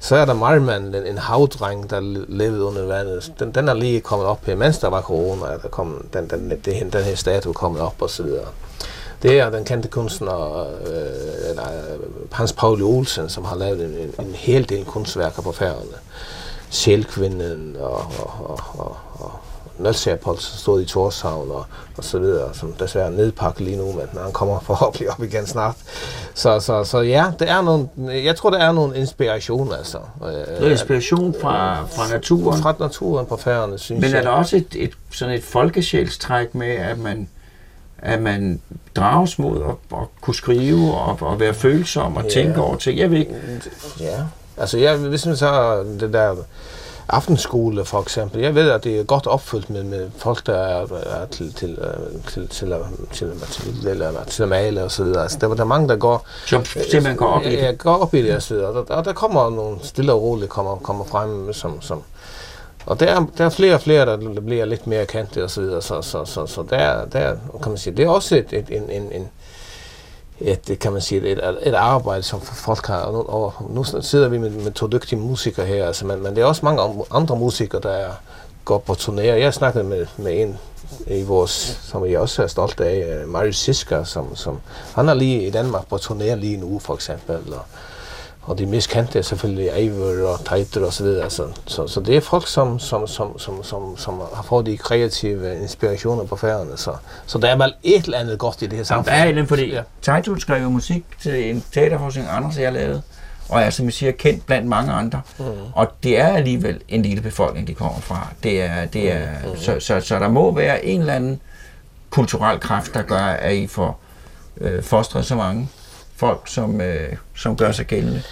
så er der Marman, en, en havdreng, der levede under vandet. Den, den er lige kommet op her, mens der var corona, der kom den, den, den, den her statue kommet op og så videre. Det er den kendte kunstner øh, eller, øh, Hans Pauli Olsen, som har lavet en, en, en hel del kunstværker på færgerne. Sjælkvinden og, og, og, og, og Nølsjærpold, som stod i Torshavn og, og så videre, som desværre er nedpakket lige nu, men han kommer forhåbentlig op igen snart. Så, så, så ja, det er nogle, jeg tror, der er nogle inspiration, altså. Det er inspiration fra, fra naturen? Fra naturen på færgerne, synes Men jeg. er der også et, et, sådan et folkesjælstræk med, at man, at man drages mod at, at kunne skrive og, og være følsom og Ja. tænke over ting? Jeg ved ikke. Ja, altså jeg, hvis man så det der aftenskole for eksempel, jeg ved, at det er godt opfyldt med, med folk, der er, er til, til, øh, til, til, at- til, til, eller, til at male og så videre. Altså, der, der er mange, der går, Som simpelthen går op i ja, det. går op i det og så videre. Og der, der kommer nogle stille og roligt kommer, kommer frem, som, som og der er, der er flere og flere, der bliver lidt mere kendte og så videre, så, så, så, så der, der, kan man sige, det er også et, et, en, en, en, et, det kan man sige, et, et arbejde, som folk har, og nu, og nu sidder vi med, med to dygtige musikere her, altså, men, men det er også mange andre musikere, der er, går på turnéer. Jeg snakkede med, med en i vores, som jeg også er stolt af, øh, Marius Sisker, som, som, han er lige i Danmark på turné lige nu, for eksempel, og, og de mest kendte er selvfølgelig Eivor og Teitur og så videre. Så, så, så det er folk, som, som, som, som, som, som har fået de kreative inspirationer på færgerne. Så, så der er vel et eller andet godt i det her Jamen, samfund. der er en, fordi Ja. Tejtul skrev jo musik til en teaterforestilling, Anders og jeg lavede. og er, som vi siger, kendt blandt mange andre. Mm. Og det er alligevel en lille befolkning, de kommer fra. Det er, det er, mm. så, så, så der må være en eller anden kulturel kraft, der gør, at I får øh, fostret så mange folk, som, øh, som gør sig gældende.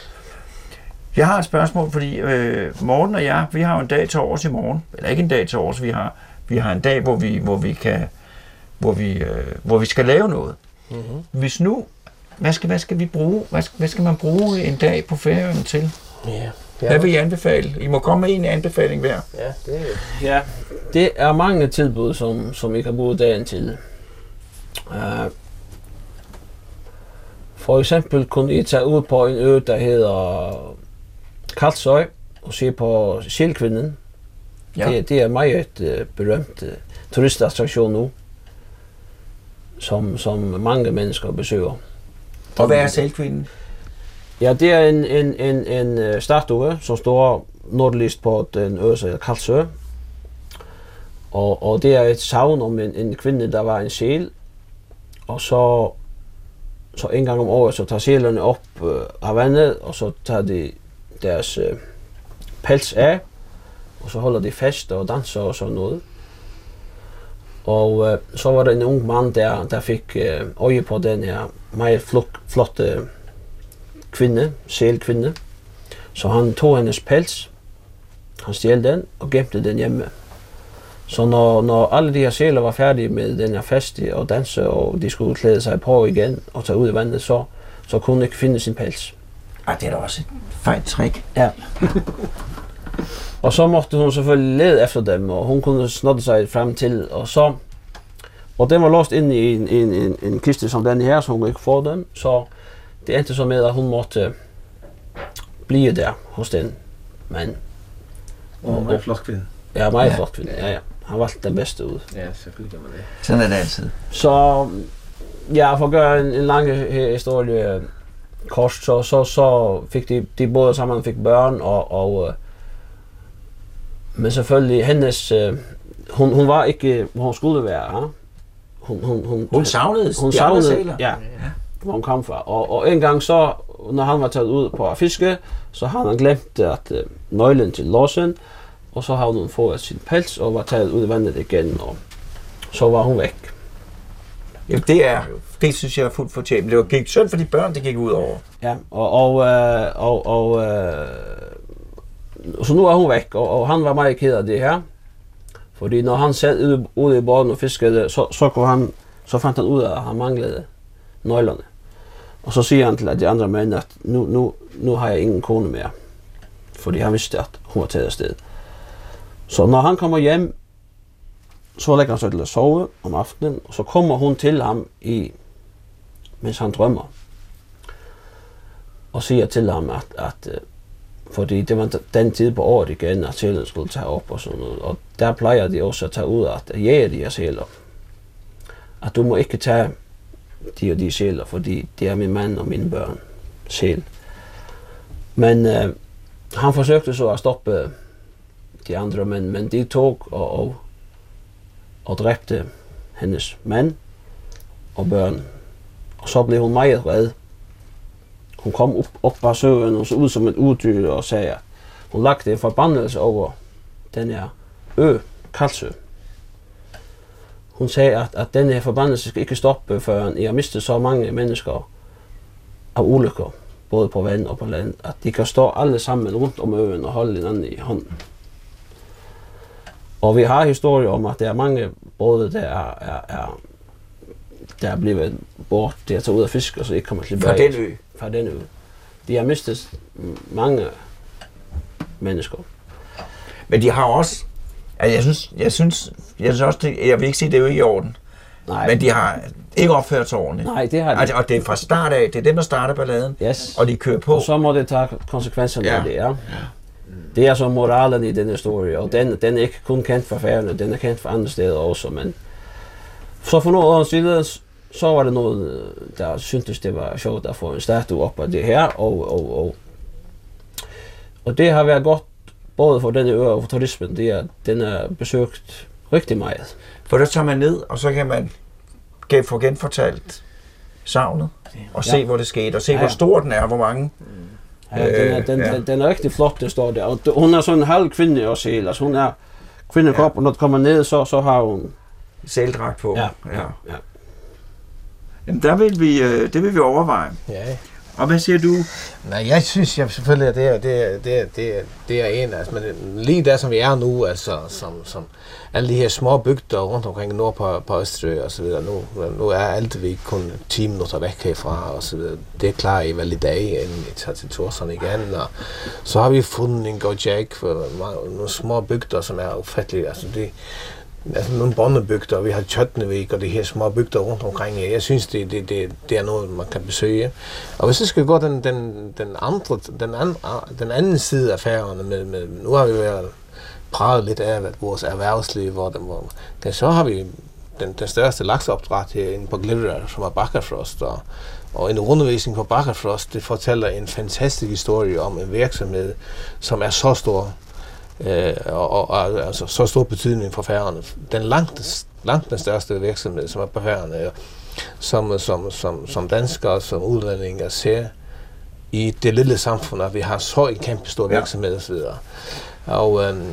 Jeg har et spørgsmål, fordi øh, Morten og jeg, vi har jo en dag til års i morgen. Eller ikke en dag til års, vi har, vi har en dag, hvor vi, hvor vi, kan, hvor vi, øh, hvor vi skal lave noget. Mm-hmm. Hvis nu, hvad skal, hvad skal vi bruge? Hvad skal, hvad skal man bruge en dag på ferien til? Ja. Hvad vil I anbefale? I må komme med en anbefaling hver. Ja, det er Ja, det er mange tilbud, som, som I kan bruge dagen til. Uh, For eksempel kunne jeg tage ud på en ø, der hedder Kalsøj, og se på Sjælkvinden. Ja. Det, det er meget et uh, berømt uh, turistattraktion nu, som, som mange mennesker besøger. Og hvad er Sjælkvinden? Ja, det er en, en, en, en statue, som står nordligst på den ø, som hedder Kalsø. Og, og det er et savn om en, en kvinde, der var en sjæl, og så så en gång om året så tar selen upp uh, av vandet och så tar de deras uh, päls av och så håller de fest och dansar och så något. Och uh, så var det en ung man där där fick uh, öje på den här mycket flott flotte uh, kvinna, selkvinna. Så han tog hennes päls. Han stjäl den och gömde den hemma. Så når, når alle de her sjæler var færdige med den her faste og danse, og de skulle klæde sig på igen og tage ud i vandet, så, så kunne hun ikke finde sin pels. Ah, det er da også et fejt trick. Ja. og så måtte hun selvfølgelig lede efter dem, og hun kunne snotte sig frem til, og så... Og den var låst inde i en, en, en, en kiste som den her, så hun kunne ikke få dem, så det endte så med, at hun måtte blive der hos den mand. Og, og, og flot kvinde. Ja, meget flot kvinde, ja, ja. Han valgte den bedste ud. Ja, selvfølgelig gør man det. Sådan er det altid. Så ja, for at gøre en, en lang he- historie øh, kort, så, så, så fik de, de både sammen fik børn, og, og øh, men selvfølgelig hendes, øh, hun, hun var ikke, hvor hun skulle være. Ja? Hun, hun, hun, Hun savnede hun de andre savnede, sæler. ja, hvor hun kom fra. Og, og en gang så, når han var taget ud på at fiske, så havde han glemt at øh, nøglen til låsen, og så havde hun fået sin pels og var taget ud i vandet igen, og så var hun væk. Jamen, det er, det synes jeg er fuldt fortjent. Det var gik synd for de børn, det gik ud over. Ja, og, og, øh, og, og øh, så nu er hun væk, og, og han var meget ked af det her. Fordi når han sad ude, ude i båden og fiskede, så, så, kunne han, så fandt han ud af, at han manglede nøglerne. Og så siger han til de andre mænd, at nu, nu, nu har jeg ingen kone mere. Fordi han vidste, at hun var taget afsted. Så når han kommer hjem, så legger han seg til å sove om aftenen, og så kommer hun til ham i, mens han drømmer, og sier til ham at, at fordi det var den tid på året igen, at selen skulle tage op og sådan noget. Og der plejer de også at tage ud, at jæge de her seler. At du må ikke tage de og de seler, fordi det er min mand og mine børn. Sel. Men øh, han forsøgte så at stoppe de andre, men, men de tog og, og, og dræbte hendes mand og børn. Og så blev hun meget red. Hun kom op, op af søen og så ud som et uddyr og sagde, at hun lagde en forbandelse over den her ø, Kalsø. Hun sagde, at, at den her forbandelse skal ikke stoppe, før I har mistet så mange mennesker af ulykker, både på vand og på land, at de kan stå alle sammen rundt om øen og holde hinanden i hånden. Og vi har historier om, at der er mange både, der er, er, er der er blevet bort, der tager ud af fisk, og så ikke kommer tilbage. Fra den ø. Fra den ø. De har mistet mange mennesker. Men de har også... Altså, jeg synes, jeg synes, jeg synes også, det, jeg vil ikke sige, det er jo ikke i orden. Nej, Men de har ikke opført sig ordentligt. nej det har de. Altså, og det er fra start af, det er dem, der starter balladen, Yes. og de kører på. Og så må det tage konsekvenserne Ja. det, ja. Det er så moralen i den historie, og den, den er ikke kun kendt fra Færøerne, den er kendt fra andre steder også, men så for nogle år siden, så var det noget, der syntes det var sjovt at få en statue op af det her, og, og, og, og det har været godt både for denne ø og for turismen, det er, den er besøgt rigtig meget. For der tager man ned, og så kan man få genfortalt savnet, og se, Ja. hvor det skete, og se, Ja, hvor ja. stor den er, hvor mange Ja, den, er, den, ja. den, den er rigtig flot, det står der. Og hun er sådan en halv kvinde også. Altså hun er kvindekrop, ja. og når det kommer ned, så, så har hun... Sældragt på. Ja, ja. ja. Jamen, der vil vi, øh, det vil vi overveje. Ja. Og hvad siger du? Nej, jeg synes jeg selvfølgelig, at det er, det er, det er, det er, det er en, altså, men lige der, som vi er nu, altså, som, som alle de her små bygder rundt omkring nord på, på Østrø og så videre, nu, nu er alt vi kun 10 minutter væk herfra og så videre. Det er klart, i vel i dag, inden I tager til Torsen igen, og så har vi fundet en Gojek for nogle små bygder, som er ufattelige, altså det, altså nogle bondebygder, vi har Tjøtnevik og de her små bygder rundt omkring. Jeg synes, det, det, det, det er noget, man kan besøge. Og hvis vi skal gå den, den, den, andre, den, anden, den anden side af færgerne, med, med, nu har vi været præget lidt af at vores erhvervsliv, hvor, den, hvor det, så har vi den, den største lakseopdræt herinde på Glitter, som er Bakkerfrost. Og, og en rundvisning på Bakkerfrost, det fortæller en fantastisk historie om en virksomhed, som er så stor, øh, og, og, og altså, så stor betydning for færgerne. Den langt, langt den største virksomhed, som er på færgerne, som, som, som, som danskere, som udlændinge ser i det lille samfund, at vi har så en kæmpe stor virksomhed osv. Og, øhm,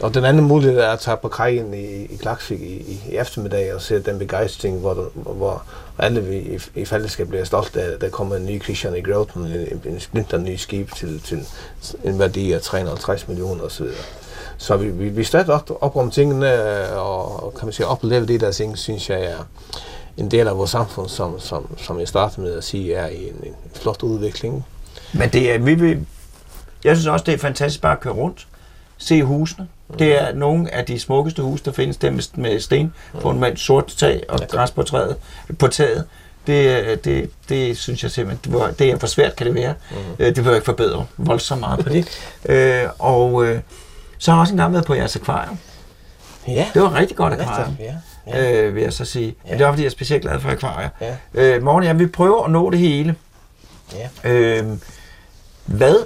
og den anden mulighed er at tage på kajen i, i Klaksvik i, i, eftermiddag og se den begejstring, hvor, hvor alle vi i, i fællesskab bliver stolte af, at der kommer en ny Christian i Groten, en, en splinter ny skib til, til en værdi af 350 millioner osv. Så vi, vi, vi støtter op, op om tingene, og, kan man sige, opleve de der ting, synes jeg er en del af vores samfund, som, som, som jeg startede med at sige, er i en, en flot udvikling. Men det er, vi vil, jeg synes også, det er fantastisk bare at køre rundt, se husene. Det er nogle af de smukkeste huse, der findes, dem med- sten, fundament, sort tag og græs på, træet, på taget. Det, er- det, det synes jeg simpelthen, det, var, det er for svært, kan det være. Mm. Det behøver ikke forbedre voldsomt meget på det. øh, og øh, så har jeg også engang været på jeres akvarium. Ja, Det var rigtig godt akvarium, ja. ja. øh, vil jeg så sige. Men det var, fordi jeg er specielt glad for akvarier. Ja. Øh, Morgen, jeg vil prøve at nå det hele. Ja. Øh, hvad,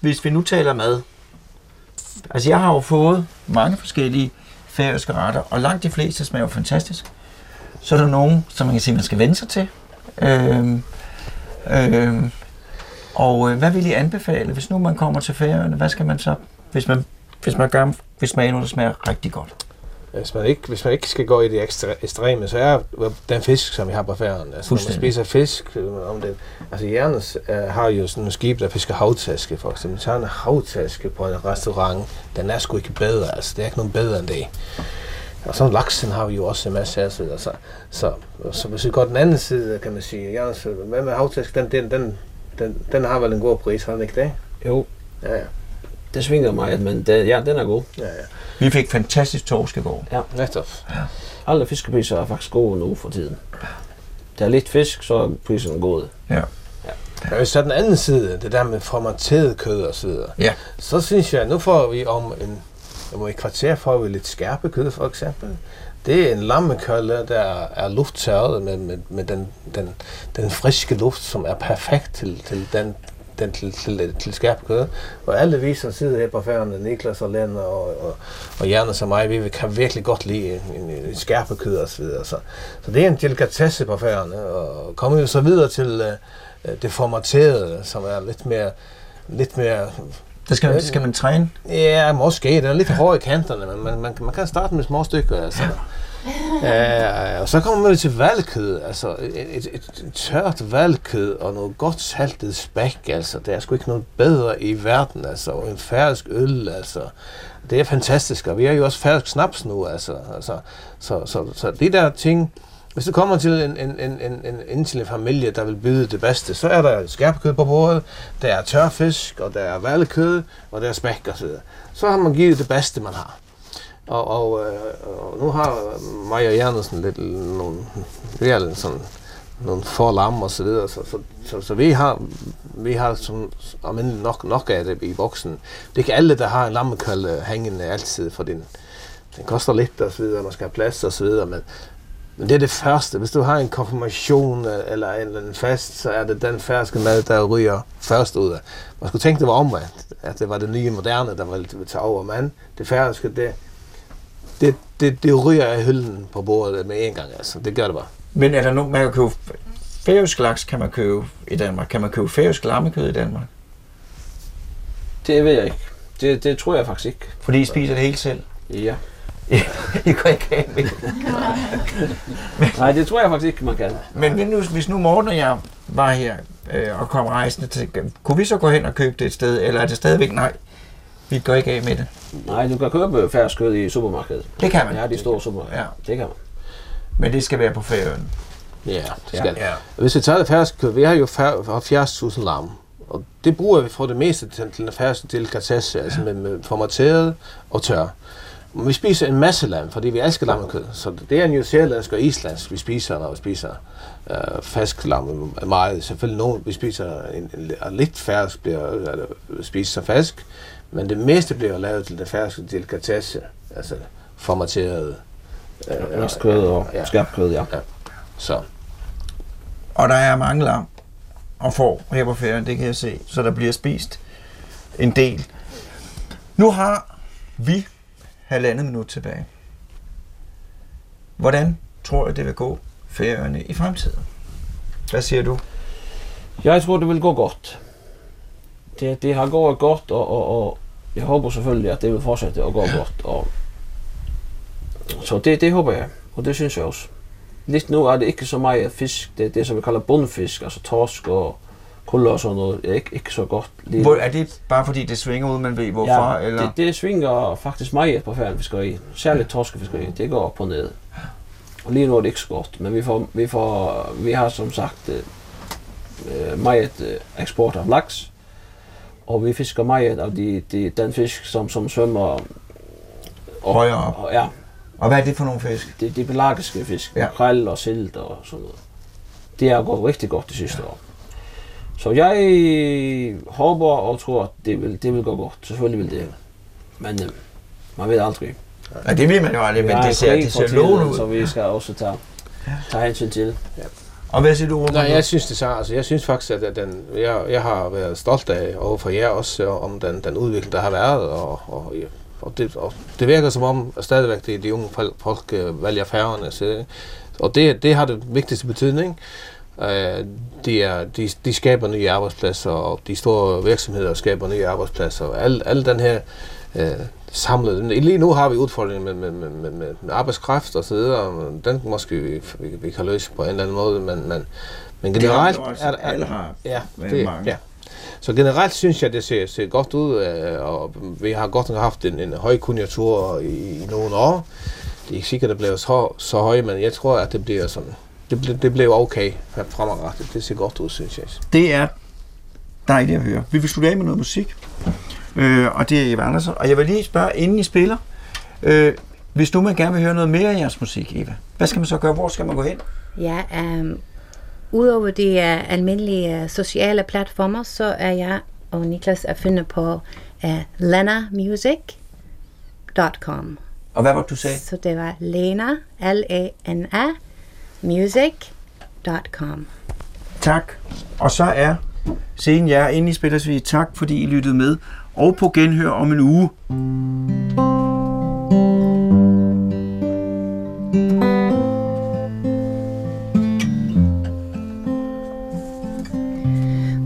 hvis vi nu taler mad? Altså, jeg har jo fået mange forskellige færøske retter, og langt de fleste smager jo fantastisk. Så er der nogen, som man kan sige, man skal vende sig til. Øhm, øhm, og øh, hvad vil I anbefale, hvis nu man kommer til Færøerne? Hvad skal man så, hvis man, hvis man gør, hvis man smager noget, der smager rigtig godt? Hvis man, ikke, hvis man ikke skal gå i det ekstra, ekstreme, så er den fisk, som vi har på færgen. Altså, når man spiser fisk, øh, om det, altså Jernes uh, har jo sådan en skib, der fisker havtaske, for eksempel. Så en havtaske på en restaurant, den er sgu ikke bedre, altså det er ikke nogen bedre end det. Og så laksen har vi jo også en masse af, så, så, så, så hvis vi går den anden side, kan man sige, Jernes, hvad med havtaske, den, den, den, den, den har vel en god pris, har den ikke det? Jo, Ja, ja. Det svinger mig, men det, ja, den er god. ja, ja. Vi fik fantastisk torsk i går. Netop. Alle fiskepriser er faktisk gode nu for tiden. Der er lidt fisk, så er priserne gode. Ja. Men hvis så er den anden side, det der med formateret kød og så videre, Ja. så synes jeg, nu får vi om en, om et kvarter får vi lidt skærpe kød for eksempel. Det er en lammekølle, der er lufttørret med, med, med den, den, den friske luft, som er perfekt til, til den den til, til, til skærpe kød. Og alle vi, som sidder her på færgerne, Niklas og Len og, og, og Janus og mig, vi kan virkelig godt lide en, en, skærpe kød og så videre. Så, så det er en delikatesse på færgerne. Og kommer vi så videre til uh, det formaterede, som er lidt mere, lidt mere Der skal, det skal man træne. Ja, måske. Den er lidt hård i kanterne, men man, man, man kan starte med små stykker. Altså. Ja, og så kommer man til valgkød, altså et, et, et tørt valgkød og noget godt saltet spæk, altså der er sgu ikke noget bedre i verden, altså og en færøsk øl, altså det er fantastisk, og vi har jo også færøsk snaps nu, altså, altså så, så, så de der ting, hvis du kommer til en, en, en, en, en, en til en familie, der vil byde det bedste, så er der skærpekød på bordet, der er tørfisk, og der er valgkød, og der er spæk og så videre. Så har man givet det bedste, man har. Og, og, øh, og nu har Maja Jernesen lidt nogle, vi sådan nogle forlam og så videre, så, så, så, så vi har, vi har som almindeligt nok, nok af det i voksen. Det er ikke alle, der har en lammekølle hængende altid, for den, den koster lidt og så videre, man skal have plads og så videre, men, men det er det første. Hvis du har en konfirmation øh, eller en eller anden fest, så er det den ferske mad, der ryger først ud af. Man skulle tænke, det var omvendt, at det var det nye moderne, der ville tage over, men det færøske, det, det, det, ryger af hylden på bordet med en gang, altså. Det gør det bare. Men er der nogen, man kan købe færøsk laks, kan man købe i Danmark? Kan man købe færøsk lammekød i Danmark? Det ved jeg ikke. Det, det tror jeg faktisk ikke. Fordi I spiser det hele selv. Ja. I går ikke af med. Nej, det tror jeg faktisk ikke, man kan. Men hvis nu, hvis nu Morten og jeg var her øh, og kom rejsende til, kunne vi så gå hen og købe det et sted, eller er det stadigvæk nej? Vi går ikke af med det. Nej, du kan købe fersk kød i supermarkedet. Det kan man. Ja, de store supermarkeder. Ja. Det kan man. Men det skal være på færøen. Ja, det skal. Ja. Hvis vi tager det færøske kød, vi har jo fær- 70.000 lam. Og det bruger vi for det meste til, til den færøske delikatesse, altså med, med formateret og tør. Men vi spiser en masse lam, fordi vi elsker lammekød. Så det er New Zealandsk og islandsk, vi spiser, når vi spiser øh, fersk lam. Meget. Selvfølgelig nogen, vi spiser en, en, en lidt fersk, bliver spist som fersk. Men det meste bliver lavet til den færøske delikatesse, altså formateret. Øh, Ristkød og ja. skærpkød, ja. Så Og der er mange lam og får her på ferien, det kan jeg se. Så der bliver spist en del. Nu har vi halvandet minut tilbage. Hvordan tror jeg, det vil gå færøerne i fremtiden? Hvad siger du? Jeg tror, det vil gå godt. Det, det har gået godt, og, og, og jeg håber selvfølgelig, at det vil fortsætte at gå godt. Og, så det, det håber jeg, og det synes jeg også. Lidt nu er det ikke så meget fisk, det, det som vi kalder bundfisk, altså torsk og kulde og sådan noget, er ikke, ikke så godt. Lige Hvor, er det bare fordi, det svinger ud, man ved hvorfor? ja, eller? det, det svinger faktisk meget på færdenfiskeri. Særligt torskefiskeri, det går op og ned. Og lige nu er det ikke så godt, men vi, får, vi, får, vi har som sagt øh, øh, meget øh, eksport af laks, og vi fisker meget af de, de, den fisk, som, som svømmer Højere op. Og, ja, Og hvad er det for nogle fisk? det, de pelagiske fisk, Ja. ja. makrel og silt og sådan noget. Det har gået rigtig godt de sidste ja. år. Så jeg håber og tror, at det vil, det vil gå godt. Selvfølgelig vil det. Men øh, man ved aldrig. Ja, det vil man jo aldrig, men det ser, det ser lovende Så ud. vi skal også tage, tage hensyn til. Og hvad siger du, Robert? Nej, jeg synes det så. Altså, jeg synes faktisk, at den, jeg, jeg har været stolt af overfor jer også, om den, den udvikling, der har været, og, og, og, det, og det virker som om, at stadigvæk de, de unge folk, folk øh, vælger færgerne. Så, og det, det har det vigtigste betydning. Uh, de, er, de, de skaber nye arbejdspladser, og de store virksomheder skaber nye arbejdspladser. Og al, al den her uh, samlede... Lige nu har vi udfordringer med, med, med, med, med- arbejdskraft og så videre, den måske vi, vi, vi kan løse på en eller anden måde, men, men, men Det generelt jo også. er, er, Alle har Ja, det, mange. ja. Så generelt synes jeg, det ser, ser godt ud, øh, og vi har godt nok haft en, en høj konjunktur i, i nogle år. Det er ikke sikkert, at det bliver så, så højt, men jeg tror, at det bliver sådan, det, det bliver okay fremadrettet. Det ser godt ud, synes jeg. Det er dejligt at høre. Vi vil slutte af med noget musik, øh, og det er Eva Andersen. Og jeg vil lige spørge, inden I spiller, øh, hvis nu man gerne vil høre noget mere af jeres musik, Eva, hvad skal man så gøre? Hvor skal man gå hen? Ja, um, udover de uh, almindelige uh, sociale platformer, så er jeg og Niklas at finde på uh, lenamusic.com. Og hvad var det, du sagde? Så det var Lena, L-A-N-A, music.com. Tak. Og så er scenen jer, inden I spiller, så vil I tak, fordi I lyttede med. Og på genhør om en uge.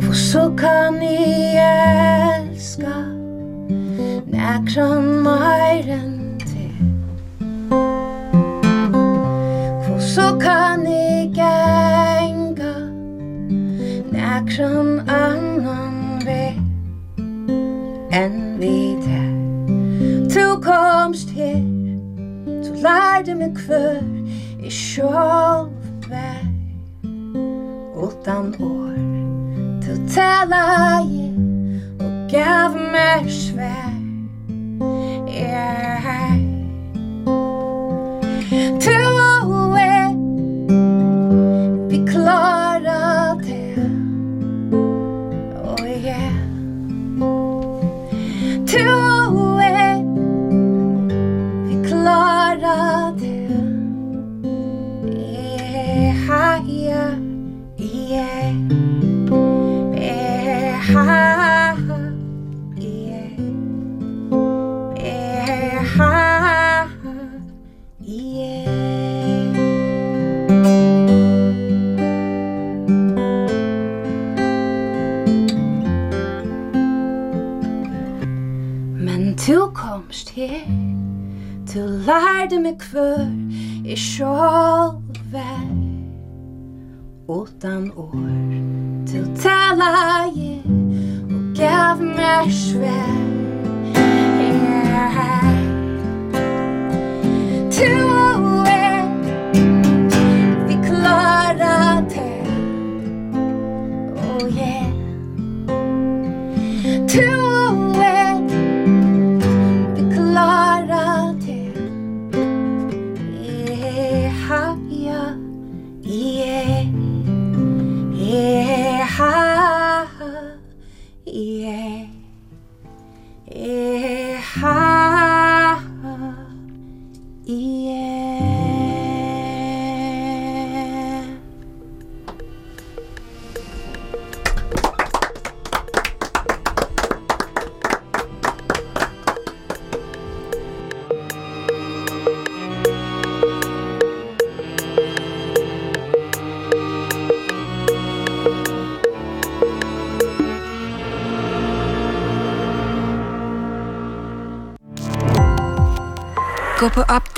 For så kan I elska Näkran meir til For så kan I enn vi der Du komst her Du lærte meg hver I sjálf vær Utan år Tu tala jeg Og gav meg svær Jeg Tu her. Du er Vi klar kvør i sjálver Utan år til tala jeg og gav meg svær Yeah. To